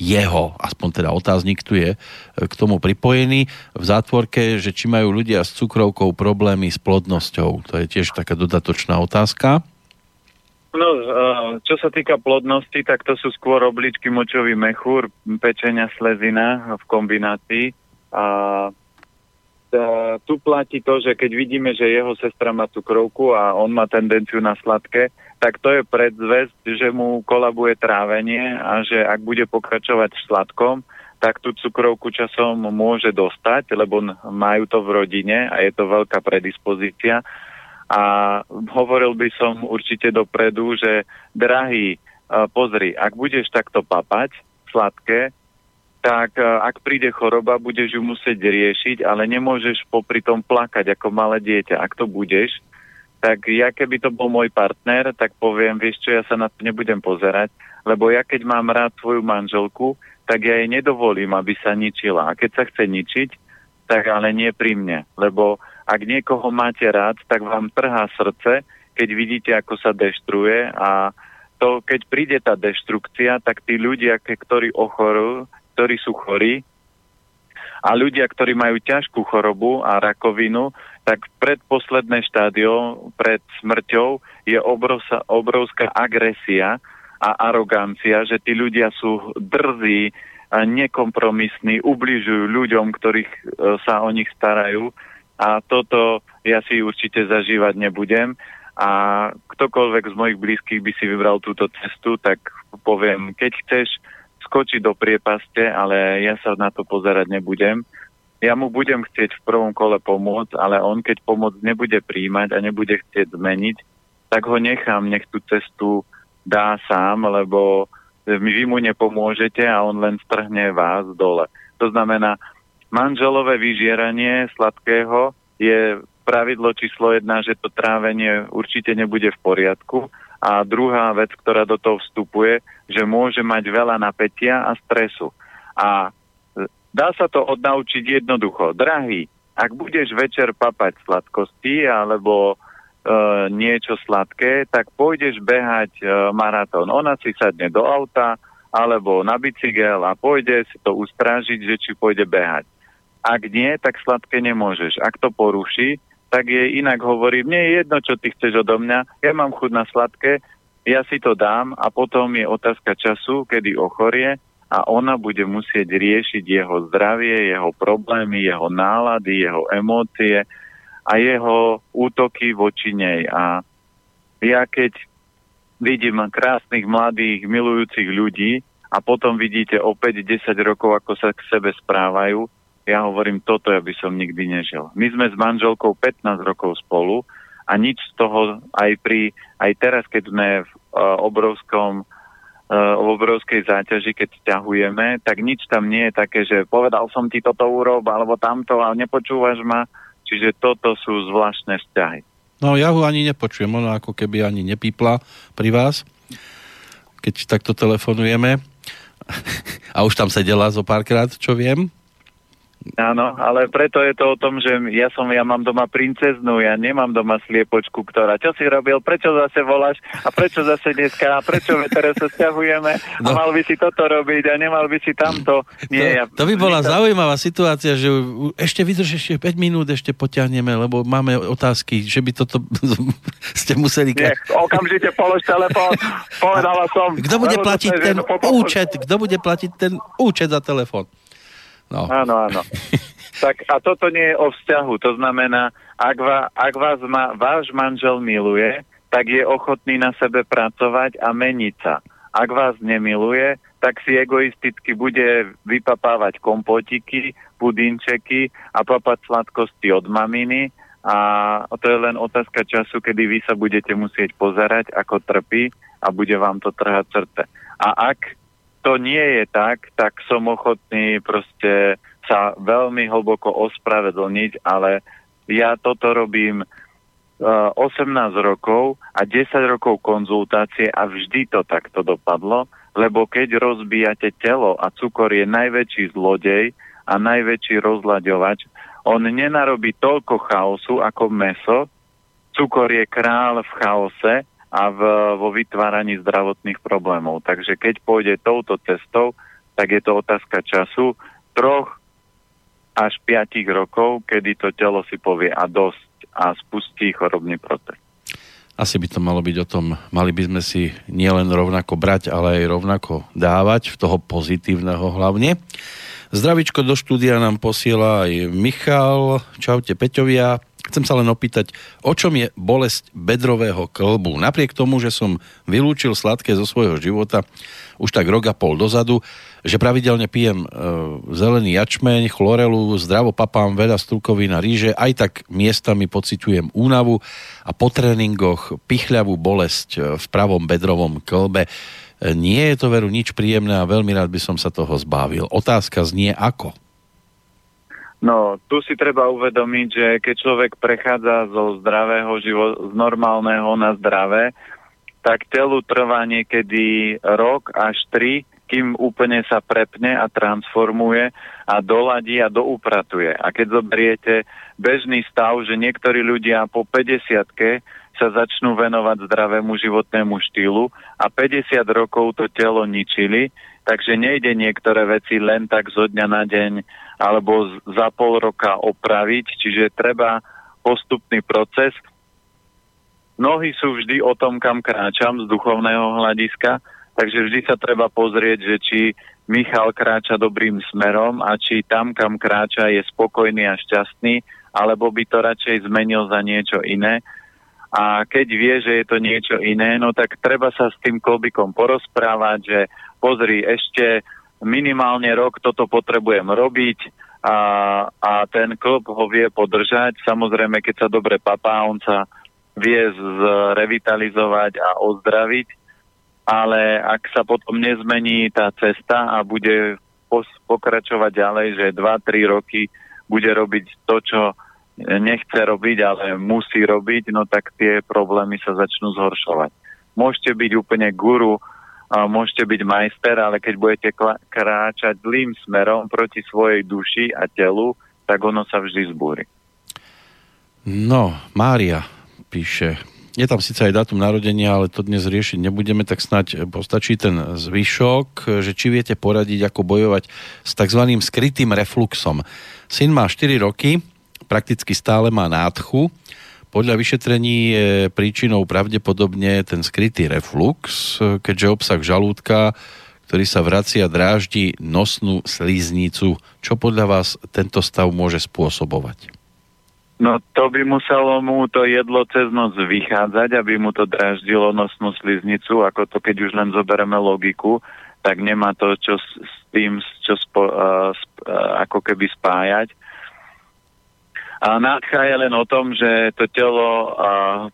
jeho, aspoň teda otáznik tu je, k tomu pripojený v zátvorke, že či majú ľudia s cukrovkou problémy s plodnosťou. To je tiež taká dodatočná otázka. No, e, čo sa týka plodnosti, tak to sú skôr obličky, močový mechúr, pečenia, slezina v kombinácii. A tu platí to, že keď vidíme, že jeho sestra má cukrovku a on má tendenciu na sladké, tak to je predzvesť, že mu kolabuje trávenie a že ak bude pokračovať v sladkom, tak tú cukrovku časom môže dostať, lebo majú to v rodine a je to veľká predispozícia. A hovoril by som určite dopredu, že drahý, pozri, ak budeš takto papať sladké, tak ak príde choroba, budeš ju musieť riešiť, ale nemôžeš popri tom plakať ako malé dieťa. Ak to budeš, tak ja keby to bol môj partner, tak poviem, vieš čo, ja sa na to nebudem pozerať, lebo ja keď mám rád svoju manželku, tak ja jej nedovolím, aby sa ničila. A keď sa chce ničiť, tak ale nie pri mne. Lebo ak niekoho máte rád, tak vám trhá srdce, keď vidíte, ako sa deštruuje a to, keď príde tá deštrukcia, tak tí ľudia, ktorí ochorujú, ktorí sú chorí a ľudia, ktorí majú ťažkú chorobu a rakovinu, tak predposledné štádio pred smrťou je obrovská, obrovská agresia a arogancia, že tí ľudia sú drzí, nekompromisní, ubližujú ľuďom, ktorých e, sa o nich starajú a toto ja si určite zažívať nebudem. a ktokoľvek z mojich blízkych by si vybral túto cestu, tak poviem, keď chceš skočiť do priepaste, ale ja sa na to pozerať nebudem. Ja mu budem chcieť v prvom kole pomôcť, ale on keď pomoc nebude príjmať a nebude chcieť zmeniť, tak ho nechám, nech tú cestu dá sám, lebo vy mu nepomôžete a on len strhne vás dole. To znamená, manželové vyžieranie sladkého je pravidlo číslo jedna, že to trávenie určite nebude v poriadku. A druhá vec, ktorá do toho vstupuje, že môže mať veľa napätia a stresu. A e, dá sa to odnaučiť jednoducho. Drahý, ak budeš večer papať sladkosti alebo e, niečo sladké, tak pôjdeš behať e, maratón. Ona si sadne do auta alebo na bicykel a pôjde si to ustrážiť, že či pôjde behať. Ak nie, tak sladké nemôžeš. Ak to poruší, tak jej inak hovorí, mne je jedno, čo ty chceš odo mňa, ja mám chuť na sladké, ja si to dám a potom je otázka času, kedy ochorie a ona bude musieť riešiť jeho zdravie, jeho problémy, jeho nálady, jeho emócie a jeho útoky voči nej. A ja keď vidím krásnych, mladých, milujúcich ľudí a potom vidíte opäť 10 rokov, ako sa k sebe správajú, ja hovorím, toto ja by som nikdy nežil. My sme s manželkou 15 rokov spolu a nič z toho aj pri, aj teraz, keď sme v uh, obrovskom uh, v obrovskej záťaži, keď ťahujeme, tak nič tam nie je také, že povedal som ti toto úrob, alebo tamto a nepočúvaš ma. Čiže toto sú zvláštne vzťahy. No ja ho ani nepočujem, ono ako keby ani nepípla pri vás, keď takto telefonujeme. <laughs> A už tam sedela zo párkrát, čo viem. Áno, ale preto je to o tom, že ja som, ja mám doma princeznú, ja nemám doma sliepočku, ktorá, čo si robil, prečo zase voláš a prečo zase dneska a prečo teraz sa stiahujeme a no. mal by si toto robiť a nemal by si tamto. Nie, to, ja, to by bola to... zaujímavá situácia, že ešte vydrž ešte 5 minút, ešte potiahneme, lebo máme otázky, že by toto <laughs> ste museli... Nie, okamžite polož telefón, <laughs> povedala som. Kto bude platiť ten účet, kto bude platiť ten účet za telefón? No. Áno, áno. <laughs> tak a toto nie je o vzťahu. To znamená, ak, va, ak vás ma, váš manžel miluje, tak je ochotný na sebe pracovať a meniť sa. Ak vás nemiluje, tak si egoisticky bude vypapávať kompotiky, pudinčeky a papať sladkosti od maminy a to je len otázka času, kedy vy sa budete musieť pozerať, ako trpí a bude vám to trhať srdce. A ak to nie je tak, tak som ochotný proste sa veľmi hlboko ospravedlniť, ale ja toto robím uh, e, 18 rokov a 10 rokov konzultácie a vždy to takto dopadlo, lebo keď rozbijate telo a cukor je najväčší zlodej a najväčší rozlaďovač, on nenarobí toľko chaosu ako meso, cukor je král v chaose a v, vo vytváraní zdravotných problémov. Takže keď pôjde touto cestou, tak je to otázka času troch až piatich rokov, kedy to telo si povie a dosť a spustí chorobný proces. Asi by to malo byť o tom, mali by sme si nielen rovnako brať, ale aj rovnako dávať, v toho pozitívneho hlavne. Zdravičko do štúdia nám posiela aj Michal. Čaute Peťovia. Chcem sa len opýtať, o čom je bolesť bedrového klbu? Napriek tomu, že som vylúčil sladké zo svojho života už tak rok a pol dozadu, že pravidelne pijem e, zelený jačmeň, chlorelu, zdravo papám veľa strukovín a ríže, aj tak miestami pociťujem únavu a po tréningoch pichľavú bolesť e, v pravom bedrovom klbe. E, nie je to veru nič príjemné a veľmi rád by som sa toho zbavil. Otázka znie ako? No, tu si treba uvedomiť, že keď človek prechádza zo zdravého života, z normálneho na zdravé, tak telu trvá niekedy rok až tri, kým úplne sa prepne a transformuje a doladí a doupratuje. A keď zoberiete bežný stav, že niektorí ľudia po 50 sa začnú venovať zdravému životnému štýlu a 50 rokov to telo ničili, takže nejde niektoré veci len tak zo dňa na deň alebo za pol roka opraviť, čiže treba postupný proces. Nohy sú vždy o tom, kam kráčam z duchovného hľadiska, takže vždy sa treba pozrieť, že či Michal kráča dobrým smerom a či tam, kam kráča, je spokojný a šťastný, alebo by to radšej zmenil za niečo iné. a keď vie, že je to niečo iné, no tak treba sa s tým kolbikom porozprávať, že pozri, ešte minimálne rok toto potrebujem robiť a, a ten klub ho vie podržať. Samozrejme, keď sa dobre papá, on sa vie zrevitalizovať a ozdraviť, ale ak sa potom nezmení tá cesta a bude pokračovať ďalej, že 2-3 roky bude robiť to, čo nechce robiť, ale musí robiť, no tak tie problémy sa začnú zhoršovať. Môžete byť úplne guru, môžete byť majster, ale keď budete kráčať zlým smerom proti svojej duši a telu, tak ono sa vždy zbúri. No, Mária píše, je tam síce aj dátum narodenia, ale to dnes riešiť nebudeme, tak snáď postačí ten zvyšok, že či viete poradiť, ako bojovať s tzv. skrytým refluxom. Syn má 4 roky, prakticky stále má nádchu. Podľa vyšetrení je príčinou pravdepodobne ten skrytý reflux, keďže obsah žalúdka, ktorý sa vracia, dráždi nosnú slíznicu. Čo podľa vás tento stav môže spôsobovať? No to by muselo mu to jedlo cez noc vychádzať, aby mu to dráždilo nosnú sliznicu, ako to keď už len zoberieme logiku, tak nemá to čo s, s tým, čo spo, uh, sp, uh, ako keby spájať. A nádcha je len o tom, že to telo a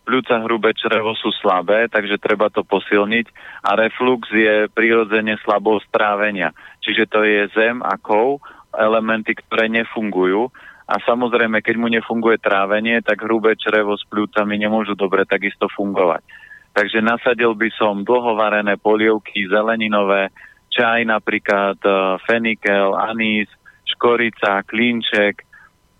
pľúca hrubé črevo sú slabé, takže treba to posilniť a reflux je prirodzene slabou strávenia. Čiže to je zem a kov, elementy, ktoré nefungujú a samozrejme, keď mu nefunguje trávenie, tak hrubé črevo s pľúcami nemôžu dobre takisto fungovať. Takže nasadil by som dlhovarené polievky, zeleninové, čaj napríklad, e, fenikel, anís, škorica, klínček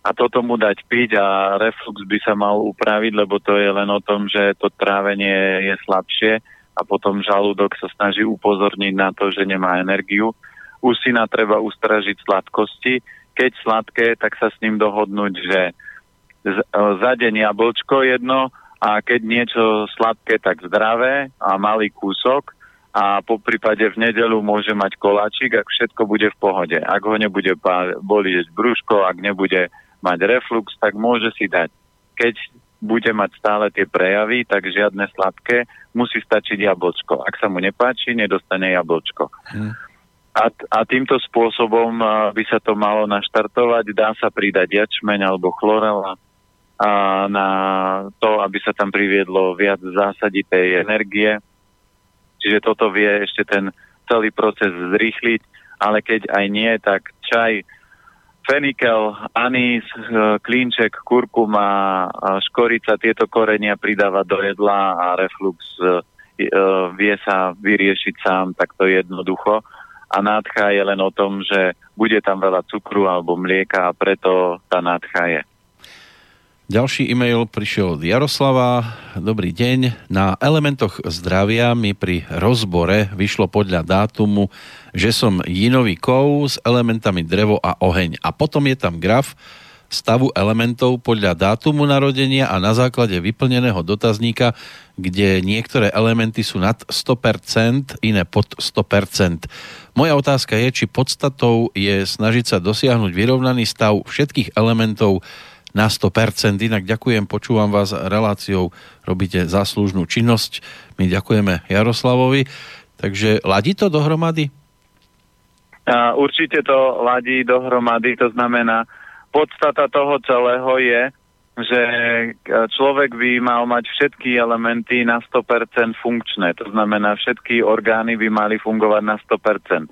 a toto mu dať piť a reflux by sa mal upraviť, lebo to je len o tom, že to trávenie je slabšie a potom žalúdok sa snaží upozorniť na to, že nemá energiu. U syna treba ustražiť sladkosti, keď sladké, tak sa s ním dohodnúť, že e, za deň jablčko jedno a keď niečo sladké, tak zdravé a malý kúsok a po prípade v nedelu môže mať koláčik, ak všetko bude v pohode. Ak ho nebude bolieť brúško, ak nebude mať reflux, tak môže si dať. Keď bude mať stále tie prejavy, tak žiadne sladké, musí stačiť jablčko. Ak sa mu nepáči, nedostane jablčko. Hmm. A, a týmto spôsobom by sa to malo naštartovať. Dá sa pridať jačmeň alebo chlorela a na to, aby sa tam priviedlo viac zásaditej energie. Čiže toto vie ešte ten celý proces zrýchliť, ale keď aj nie, tak čaj, fenikel, anís, e, klínček, kurkuma, škorica, tieto korenia pridávať do jedla a reflux e, e, vie sa vyriešiť sám takto jednoducho a nádcha je len o tom, že bude tam veľa cukru alebo mlieka a preto tá nádcha je. Ďalší e-mail prišiel od Jaroslava. Dobrý deň. Na elementoch zdravia mi pri rozbore vyšlo podľa dátumu, že som jinový kov s elementami drevo a oheň. A potom je tam graf, stavu elementov podľa dátumu narodenia a na základe vyplneného dotazníka, kde niektoré elementy sú nad 100%, iné pod 100%. Moja otázka je, či podstatou je snažiť sa dosiahnuť vyrovnaný stav všetkých elementov na 100%. Inak ďakujem, počúvam vás reláciou, robíte záslužnú činnosť. My ďakujeme Jaroslavovi. Takže ladí to dohromady? určite to ladí dohromady, to znamená, podstata toho celého je, že človek by mal mať všetky elementy na 100% funkčné. To znamená, všetky orgány by mali fungovať na 100%.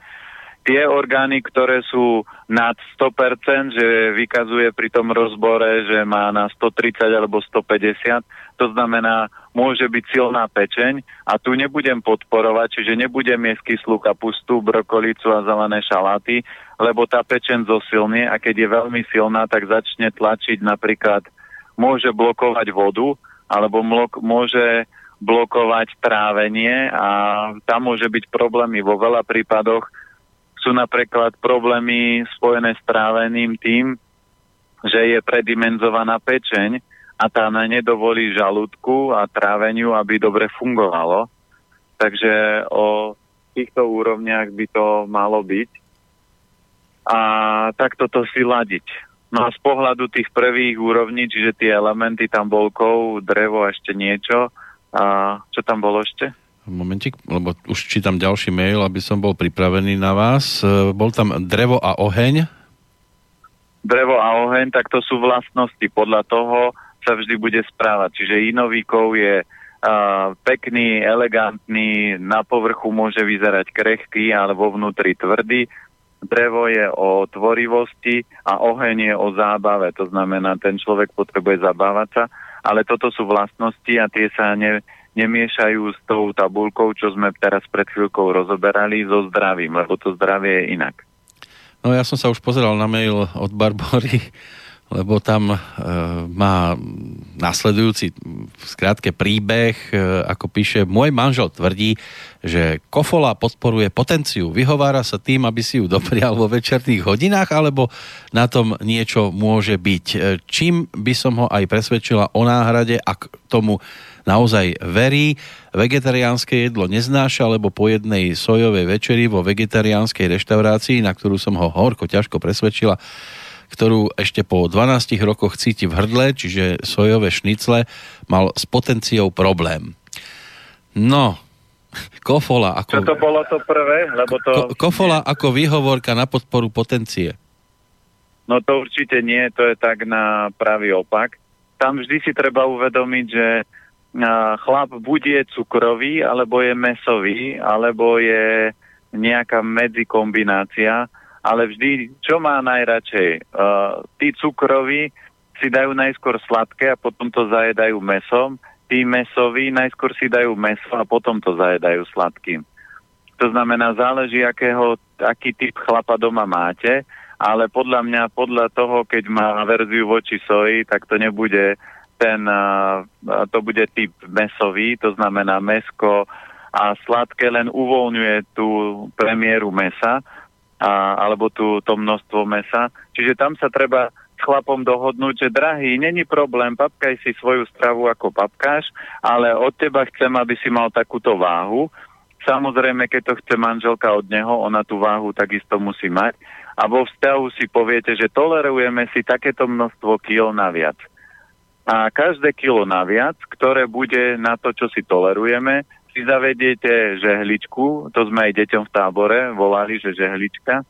Tie orgány, ktoré sú nad 100%, že vykazuje pri tom rozbore, že má na 130 alebo 150, to znamená, môže byť silná pečeň a tu nebudem podporovať, čiže nebudem jesť kyslú kapustu, brokolicu a zelené šaláty, lebo tá pečen zosilnie a keď je veľmi silná, tak začne tlačiť napríklad, môže blokovať vodu alebo mlok, môže blokovať trávenie a tam môže byť problémy. Vo veľa prípadoch sú napríklad problémy spojené s trávením tým, že je predimenzovaná pečeň a tá nedovolí žalúdku a tráveniu, aby dobre fungovalo. Takže o týchto úrovniach by to malo byť a takto to si ladiť. No a z pohľadu tých prvých úrovní, čiže tie elementy tam bol kov, drevo a ešte niečo. A čo tam bolo ešte? Momentik, lebo už čítam ďalší mail, aby som bol pripravený na vás. E, bol tam drevo a oheň. Drevo a oheň, tak to sú vlastnosti. Podľa toho sa vždy bude správať. Čiže inový kov je uh, pekný, elegantný, na povrchu môže vyzerať krehký alebo vnútri tvrdý drevo je o tvorivosti a oheň je o zábave. To znamená, ten človek potrebuje zabávať sa, ale toto sú vlastnosti a tie sa ne, nemiešajú s tou tabulkou, čo sme teraz pred chvíľkou rozoberali, so zdravím, lebo to zdravie je inak. No ja som sa už pozeral na mail od Barbory lebo tam e, má nasledujúci skrátke príbeh, e, ako píše, môj manžel tvrdí, že kofola podporuje potenciu. Vyhovára sa tým, aby si ju doprial vo večerných hodinách, alebo na tom niečo môže byť. E, čím by som ho aj presvedčila o náhrade, ak tomu naozaj verí, vegetariánske jedlo neznáša, lebo po jednej sojovej večeri vo vegetariánskej reštaurácii, na ktorú som ho horko ťažko presvedčila, ktorú ešte po 12 rokoch cíti v hrdle, čiže sojové šnicle, mal s potenciou problém. No, kofola ako... Čo to bolo to prvé? Lebo to... Ko, kofola ako výhovorka na podporu potencie. No to určite nie, to je tak na pravý opak. Tam vždy si treba uvedomiť, že chlap buď je cukrový, alebo je mesový, alebo je nejaká medzikombinácia ale vždy, čo má najradšej? Uh, tí cukroví si dajú najskôr sladké a potom to zajedajú mesom, tí mesoví najskôr si dajú meso a potom to zajedajú sladkým. To znamená, záleží, akého, aký typ chlapa doma máte, ale podľa mňa, podľa toho, keď má verziu voči soji, tak to nebude ten, uh, to bude typ mesový, to znamená mesko a sladké len uvoľňuje tú premiéru mesa a, alebo tú, to množstvo mesa. Čiže tam sa treba s chlapom dohodnúť, že drahý, není problém, papkaj si svoju stravu ako papkáš, ale od teba chcem, aby si mal takúto váhu. Samozrejme, keď to chce manželka od neho, ona tú váhu takisto musí mať. A vo vzťahu si poviete, že tolerujeme si takéto množstvo kil naviac. A každé kilo naviac, ktoré bude na to, čo si tolerujeme, si zavediete žehličku, to sme aj deťom v tábore volali, že žehlička,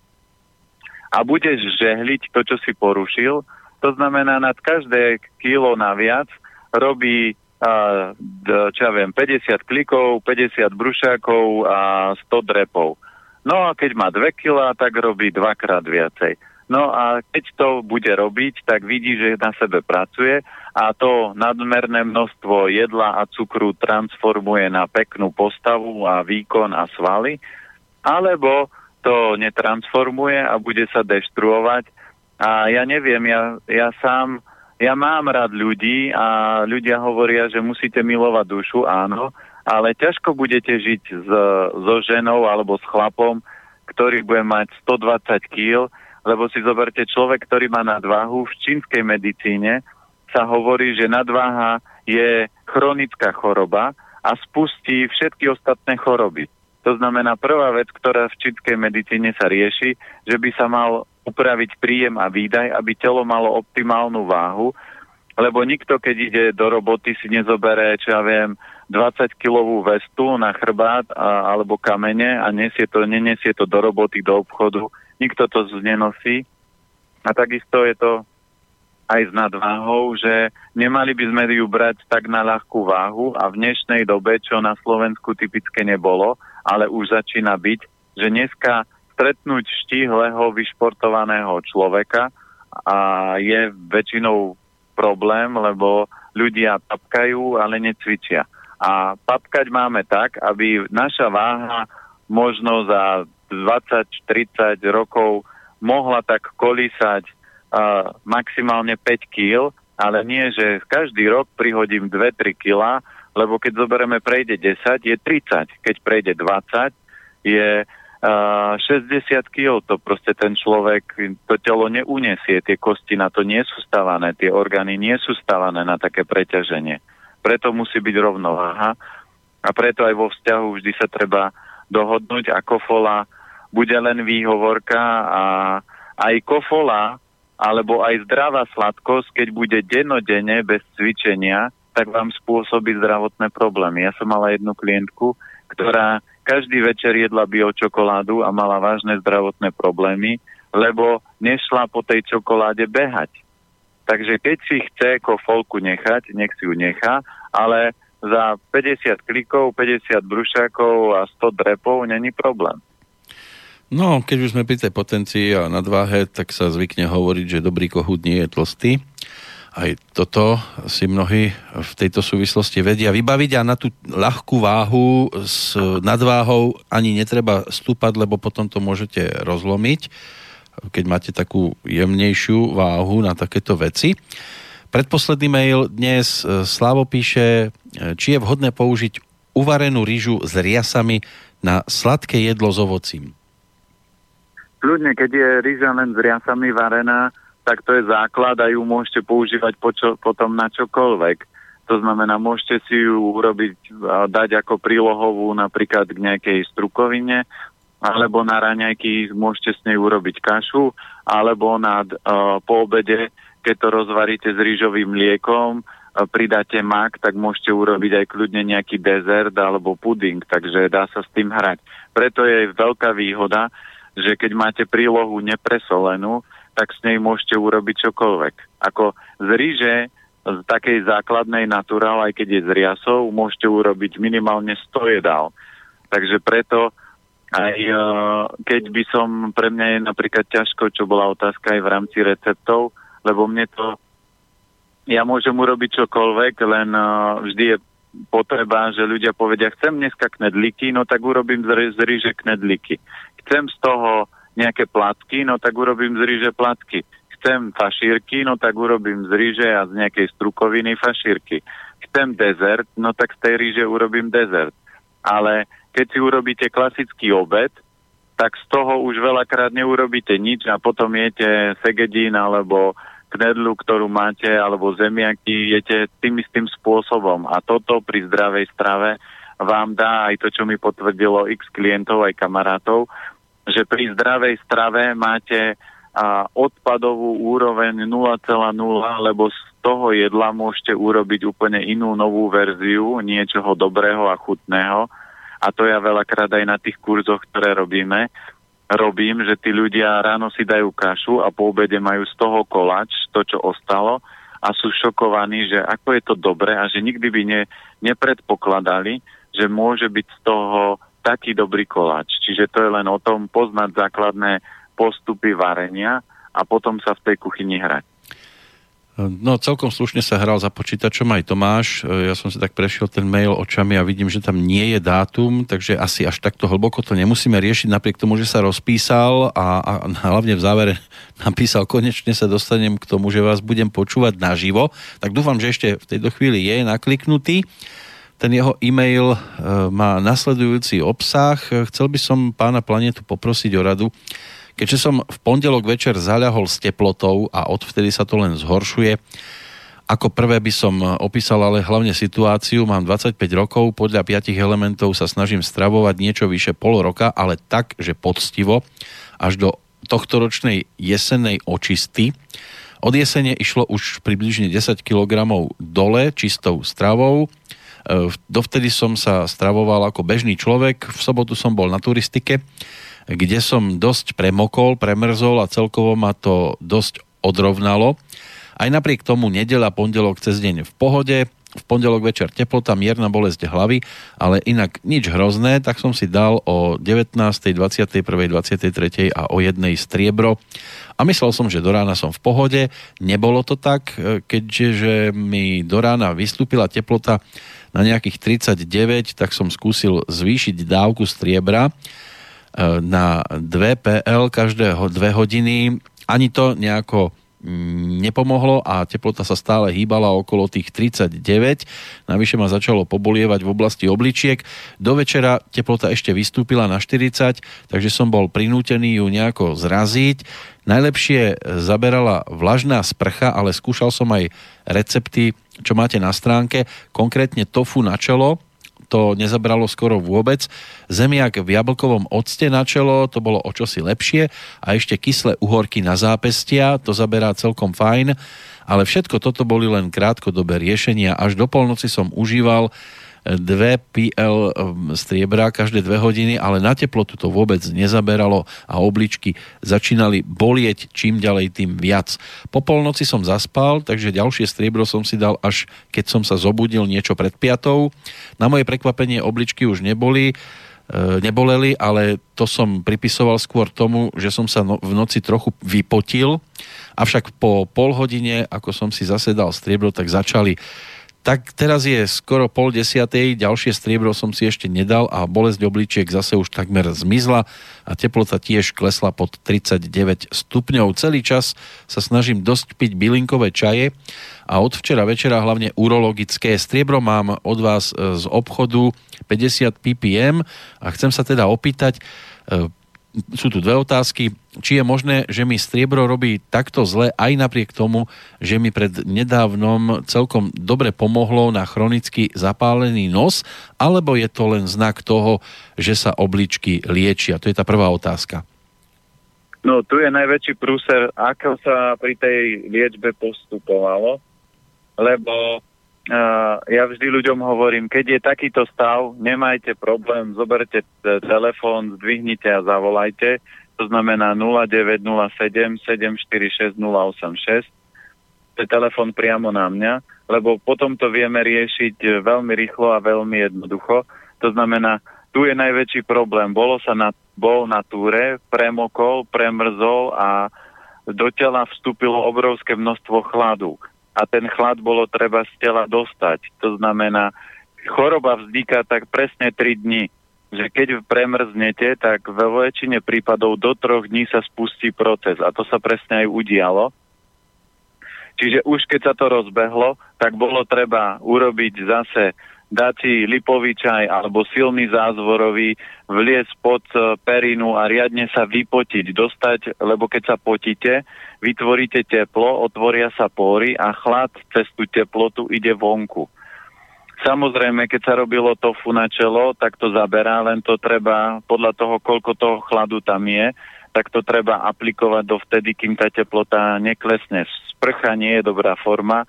a budeš žehliť to, čo si porušil, to znamená nad každé kilo naviac robí a, čo ja viem, 50 klikov, 50 brušákov a 100 drepov. No a keď má 2 kg, tak robí dvakrát viacej. No a keď to bude robiť, tak vidí, že na sebe pracuje a to nadmerné množstvo jedla a cukru transformuje na peknú postavu a výkon a svaly, alebo to netransformuje a bude sa deštruovať. A ja neviem, ja, ja sám, ja mám rád ľudí a ľudia hovoria, že musíte milovať dušu, áno, ale ťažko budete žiť s, so ženou alebo s chlapom, ktorý bude mať 120 kg, lebo si zoberte človek, ktorý má nadváhu v čínskej medicíne, sa hovorí, že nadváha je chronická choroba a spustí všetky ostatné choroby. To znamená, prvá vec, ktorá v čínskej medicíne sa rieši, že by sa mal upraviť príjem a výdaj, aby telo malo optimálnu váhu, lebo nikto, keď ide do roboty, si nezobere, čo ja viem, 20-kilovú vestu na chrbát a, alebo kamene a nesie to, nenesie to do roboty, do obchodu. Nikto to nenosí. A takisto je to aj s nadváhou, že nemali by sme ju brať tak na ľahkú váhu a v dnešnej dobe, čo na Slovensku typické nebolo, ale už začína byť, že dneska stretnúť štíhleho, vyšportovaného človeka a je väčšinou problém, lebo ľudia papkajú, ale necvičia. A papkať máme tak, aby naša váha možno za 20-30 rokov mohla tak kolísať uh, maximálne 5 kg, ale nie, že každý rok prihodím 2-3 kg, lebo keď zoberieme prejde 10, je 30. Keď prejde 20, je uh, 60 kg. To proste ten človek, to telo neunesie, tie kosti na to nie sú stavané, tie orgány nie sú stavané na také preťaženie. Preto musí byť rovnováha a preto aj vo vzťahu vždy sa treba dohodnúť a kofola bude len výhovorka a aj kofola alebo aj zdravá sladkosť, keď bude denodene bez cvičenia, tak vám spôsobí zdravotné problémy. Ja som mala jednu klientku, ktorá každý večer jedla biočokoládu a mala vážne zdravotné problémy, lebo nešla po tej čokoláde behať. Takže keď si chce kofolku nechať, nech si ju nechá, ale za 50 klikov, 50 brušákov a 100 drepov není problém. No, keď už sme pri tej potencii a nadváhe, tak sa zvykne hovoriť, že dobrý kohút nie je tlstý. Aj toto si mnohí v tejto súvislosti vedia vybaviť a na tú ľahkú váhu s nadváhou ani netreba stúpať, lebo potom to môžete rozlomiť, keď máte takú jemnejšiu váhu na takéto veci. Predposledný mail dnes e, Slavo píše, e, či je vhodné použiť uvarenú rýžu s riasami na sladké jedlo s ovocím. Ľudne, keď je rýža len s riasami varená, tak to je základ a ju môžete používať počo, potom na čokoľvek. To znamená, môžete si ju urobiť, dať ako prílohovú napríklad k nejakej strukovine, alebo na raňajky môžete s nej urobiť kašu, alebo na, uh, po obede, keď to rozvaríte s rýžovým mliekom, uh, pridáte mak, tak môžete urobiť aj kľudne nejaký dezert alebo puding, takže dá sa s tým hrať. Preto je veľká výhoda, že keď máte prílohu nepresolenú, tak s nej môžete urobiť čokoľvek. Ako z ríže, z takej základnej naturál, aj keď je z riasov, môžete urobiť minimálne 100 jedál. Takže preto aj uh, keď by som, pre mňa je napríklad ťažko, čo bola otázka aj v rámci receptov, lebo mne to, ja môžem urobiť čokoľvek, len uh, vždy je potreba, že ľudia povedia, chcem dneska knedlíky, no tak urobím z, z ríže knedlíky chcem z toho nejaké platky, no tak urobím z ríže platky. Chcem fašírky, no tak urobím z ríže a z nejakej strukoviny fašírky. Chcem dezert, no tak z tej ríže urobím dezert. Ale keď si urobíte klasický obed, tak z toho už veľakrát neurobíte nič a potom jete segedín alebo knedlu, ktorú máte, alebo zemiaky, jete tým istým spôsobom. A toto pri zdravej strave vám dá aj to, čo mi potvrdilo x klientov, aj kamarátov, že pri zdravej strave máte a, odpadovú úroveň 0,0, lebo z toho jedla môžete urobiť úplne inú novú verziu niečoho dobrého a chutného. A to ja veľakrát aj na tých kurzoch, ktoré robíme, robím, že tí ľudia ráno si dajú kašu a po obede majú z toho kolač, to, čo ostalo, a sú šokovaní, že ako je to dobré a že nikdy by ne, nepredpokladali, že môže byť z toho taký dobrý koláč. Čiže to je len o tom poznať základné postupy varenia a potom sa v tej kuchyni hrať. No celkom slušne sa hral za počítačom aj Tomáš. Ja som si tak prešiel ten mail očami a vidím, že tam nie je dátum, takže asi až takto hlboko to nemusíme riešiť, napriek tomu, že sa rozpísal a, a hlavne v závere <laughs> napísal, konečne sa dostanem k tomu, že vás budem počúvať naživo. Tak dúfam, že ešte v tejto chvíli je nakliknutý. Ten jeho e-mail e, má nasledujúci obsah. Chcel by som pána Planetu poprosiť o radu. Keďže som v pondelok večer zaľahol s teplotou a odvtedy sa to len zhoršuje, ako prvé by som opísal ale hlavne situáciu. Mám 25 rokov, podľa 5 elementov sa snažím stravovať niečo vyše pol roka, ale tak, že poctivo, až do tohto ročnej jesennej očisty. Od jesene išlo už približne 10 kg dole čistou stravou dovtedy som sa stravoval ako bežný človek. V sobotu som bol na turistike, kde som dosť premokol, premrzol a celkovo ma to dosť odrovnalo. Aj napriek tomu nedela, pondelok cez deň v pohode, v pondelok večer teplota, mierna bolesť hlavy, ale inak nič hrozné, tak som si dal o 19., 21., 23. a o jednej striebro a myslel som, že do rána som v pohode. Nebolo to tak, e, keďže mi do rána vystúpila teplota na nejakých 39, tak som skúsil zvýšiť dávku striebra e, na 2 PL každého 2 hodiny. Ani to nejako nepomohlo a teplota sa stále hýbala okolo tých 39. Navyše ma začalo pobolievať v oblasti obličiek. Do večera teplota ešte vystúpila na 40, takže som bol prinútený ju nejako zraziť. Najlepšie zaberala vlažná sprcha, ale skúšal som aj recepty čo máte na stránke, konkrétne tofu na čelo, to nezabralo skoro vôbec. Zemiak v jablkovom octe na čelo, to bolo o čosi lepšie a ešte kyslé uhorky na zápestia, to zaberá celkom fajn, ale všetko toto boli len krátkodobé riešenia. Až do polnoci som užíval dve PL um, striebra každé dve hodiny, ale na teplotu to vôbec nezaberalo a obličky začínali bolieť čím ďalej tým viac. Po polnoci som zaspal, takže ďalšie striebro som si dal až keď som sa zobudil niečo pred piatou. Na moje prekvapenie obličky už neboli, e, neboleli, ale to som pripisoval skôr tomu, že som sa no, v noci trochu vypotil, avšak po pol hodine, ako som si zasedal striebro, tak začali tak teraz je skoro pol desiatej, ďalšie striebro som si ešte nedal a bolesť obličiek zase už takmer zmizla a teplota tiež klesla pod 39 stupňov. Celý čas sa snažím dosť piť bylinkové čaje a od včera večera hlavne urologické. Striebro mám od vás e, z obchodu 50 ppm a chcem sa teda opýtať, e, sú tu dve otázky. Či je možné, že mi striebro robí takto zle aj napriek tomu, že mi pred nedávnom celkom dobre pomohlo na chronicky zapálený nos, alebo je to len znak toho, že sa obličky liečia? To je tá prvá otázka. No, tu je najväčší prúser, ako sa pri tej liečbe postupovalo, lebo ja vždy ľuďom hovorím, keď je takýto stav, nemajte problém, zoberte telefón, zdvihnite a zavolajte. To znamená 0907 746 086. To je telefón priamo na mňa, lebo potom to vieme riešiť e, veľmi rýchlo a veľmi jednoducho. To znamená, tu je najväčší problém. Bolo sa na, bol na túre, premokol, premrzol a do tela vstúpilo obrovské množstvo chladu a ten chlad bolo treba z tela dostať. To znamená, choroba vzniká tak presne 3 dní, že keď premrznete, tak ve väčšine prípadov do troch dní sa spustí proces a to sa presne aj udialo. Čiže už keď sa to rozbehlo, tak bolo treba urobiť zase dať si lipový čaj alebo silný zázvorový, vliesť pod e, perinu a riadne sa vypotiť, dostať, lebo keď sa potíte, vytvoríte teplo, otvoria sa pory a chlad cez tú teplotu ide vonku. Samozrejme, keď sa robilo tofu na čelo, tak to zaberá, len to treba, podľa toho, koľko toho chladu tam je, tak to treba aplikovať do vtedy, kým tá teplota neklesne. Sprcha nie je dobrá forma,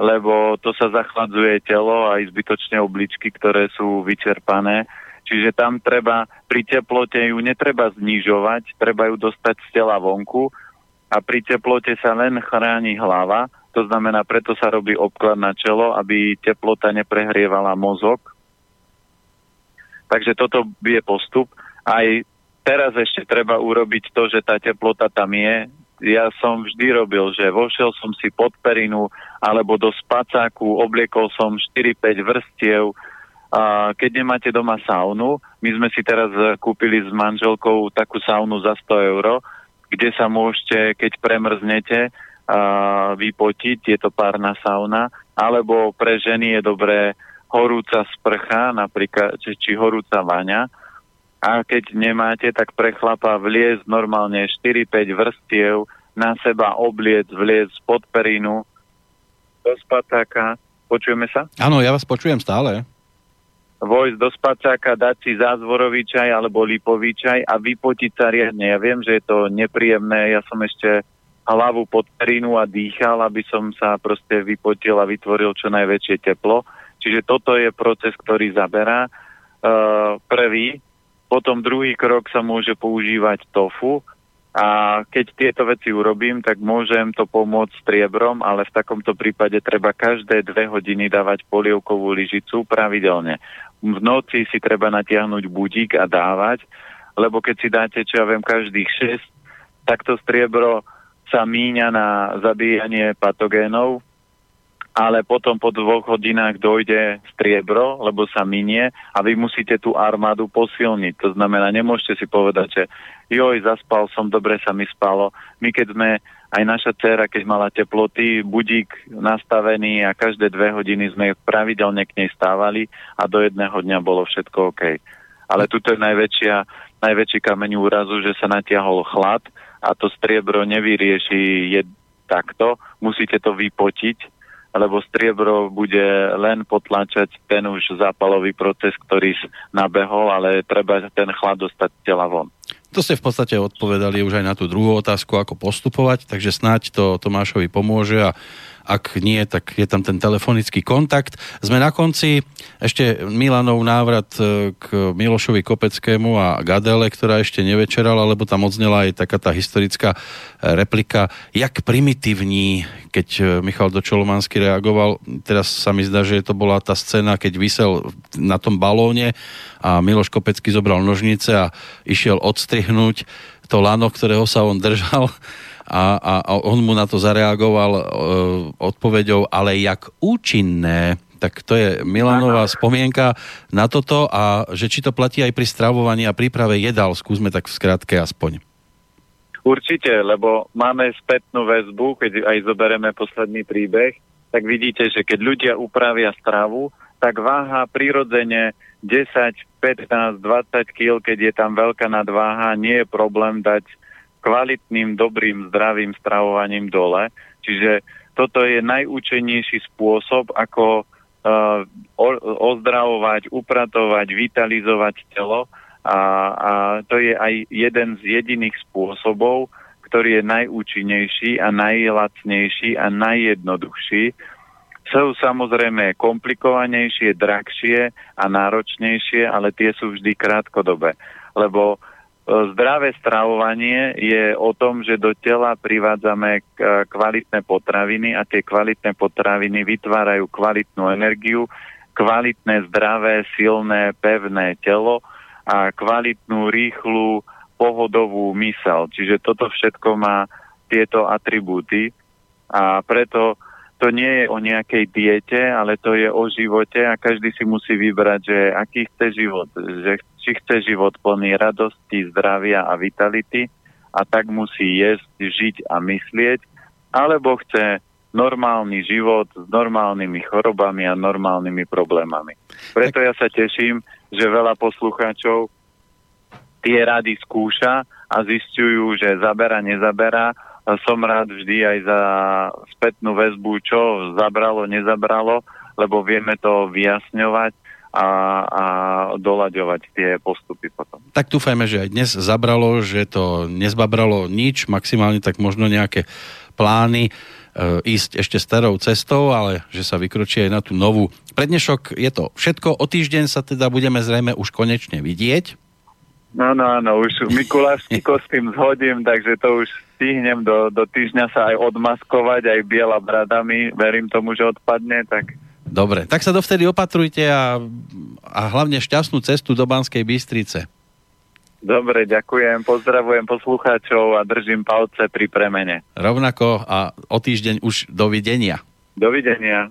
lebo to sa zachladzuje telo a aj zbytočne obličky, ktoré sú vyčerpané. Čiže tam treba, pri teplote ju netreba znižovať, treba ju dostať z tela vonku a pri teplote sa len chráni hlava, to znamená, preto sa robí obklad na čelo, aby teplota neprehrievala mozog. Takže toto je postup. Aj teraz ešte treba urobiť to, že tá teplota tam je, ja som vždy robil, že vošiel som si pod perinu alebo do spacáku, obliekol som 4-5 vrstiev. A keď nemáte doma saunu, my sme si teraz kúpili s manželkou takú saunu za 100 euro, kde sa môžete, keď premrznete, vypotiť, je to párna sauna, alebo pre ženy je dobré horúca sprcha, napríklad, či, či horúca vaňa, a keď nemáte, tak pre chlapa vliez normálne 4-5 vrstiev, na seba obliec, vliec pod perinu, do spacáka. Počujeme sa? Áno, ja vás počujem stále. Vojsť do spacáka, dať si zázvorový čaj alebo lipový čaj a vypotiť sa riadne. Ja viem, že je to nepríjemné, ja som ešte hlavu pod perinu a dýchal, aby som sa proste vypotil a vytvoril čo najväčšie teplo. Čiže toto je proces, ktorý zaberá. Uh, prvý, potom druhý krok sa môže používať tofu a keď tieto veci urobím, tak môžem to pomôcť striebrom, ale v takomto prípade treba každé dve hodiny dávať polievkovú lyžicu pravidelne. V noci si treba natiahnuť budík a dávať, lebo keď si dáte, čo ja viem, každých 6, tak to striebro sa míňa na zabíjanie patogénov, ale potom po dvoch hodinách dojde striebro, lebo sa minie a vy musíte tú armádu posilniť. To znamená, nemôžete si povedať, že joj, zaspal som, dobre sa mi spalo. My keď sme, aj naša dcera, keď mala teploty, budík nastavený a každé dve hodiny sme pravidelne k nej stávali a do jedného dňa bolo všetko OK. Ale tuto je najväčšia, najväčší kameň úrazu, že sa natiahol chlad a to striebro nevyrieši je takto, musíte to vypotiť lebo striebro bude len potlačať ten už zápalový proces, ktorý nabehol, ale treba ten chlad dostať tela von. To ste v podstate odpovedali už aj na tú druhú otázku, ako postupovať, takže snáď to Tomášovi pomôže a ak nie, tak je tam ten telefonický kontakt. Sme na konci. Ešte Milanov návrat e, k Milošovi Kopeckému a Gadele, ktorá ešte nevečerala, lebo tam odznela aj taká tá historická e, replika. Jak primitívní, keď e, Michal Dočolomanský reagoval, teraz sa mi zdá, že to bola tá scéna, keď vysel na tom balóne a Miloš Kopecký zobral nožnice a išiel odstrihnúť to lano, ktorého sa on držal <laughs> a, a, a on mu na to zareagoval e, odpoveďou, ale jak účinné tak to je Milanová spomienka na toto a že či to platí aj pri stravovaní a príprave jedál, skúsme tak v skratke aspoň. Určite, lebo máme spätnú väzbu, keď aj zoberieme posledný príbeh, tak vidíte, že keď ľudia upravia stravu, tak váha prirodzene 10, 15, 20 kg, keď je tam veľká nadváha, nie je problém dať kvalitným, dobrým, zdravým stravovaním dole. Čiže toto je najúčennejší spôsob, ako uh, ozdravovať, upratovať, vitalizovať telo a, a to je aj jeden z jediných spôsobov, ktorý je najúčinnejší a najlacnejší a najjednoduchší. Sú samozrejme komplikovanejšie, drahšie a náročnejšie, ale tie sú vždy krátkodobé. Lebo Zdravé stravovanie je o tom, že do tela privádzame kvalitné potraviny a tie kvalitné potraviny vytvárajú kvalitnú energiu, kvalitné, zdravé, silné, pevné telo a kvalitnú, rýchlu, pohodovú mysel. Čiže toto všetko má tieto atribúty a preto to nie je o nejakej diete, ale to je o živote a každý si musí vybrať, že aký chce život, že či chce život plný radosti, zdravia a vitality a tak musí jesť, žiť a myslieť, alebo chce normálny život s normálnymi chorobami a normálnymi problémami. Preto ja sa teším, že veľa poslucháčov tie rady skúša a zistujú, že zabera, nezabera. Som rád vždy aj za spätnú väzbu, čo zabralo, nezabralo, lebo vieme to vyjasňovať a, a doľaďovať tie postupy potom. Tak dúfajme, že aj dnes zabralo, že to nezbabralo nič, maximálne tak možno nejaké plány e, ísť ešte starou cestou, ale že sa vykročí aj na tú novú. Prednešok je to všetko, o týždeň sa teda budeme zrejme už konečne vidieť. No, no, áno, už Mikulášsky kostým zhodím, takže to už stihnem do, do týždňa sa aj odmaskovať, aj biela bradami, verím tomu, že odpadne, tak Dobre, tak sa dovtedy opatrujte a, a hlavne šťastnú cestu do Banskej Bystrice. Dobre, ďakujem, pozdravujem poslucháčov a držím palce pri premene. Rovnako a o týždeň už dovidenia. Dovidenia.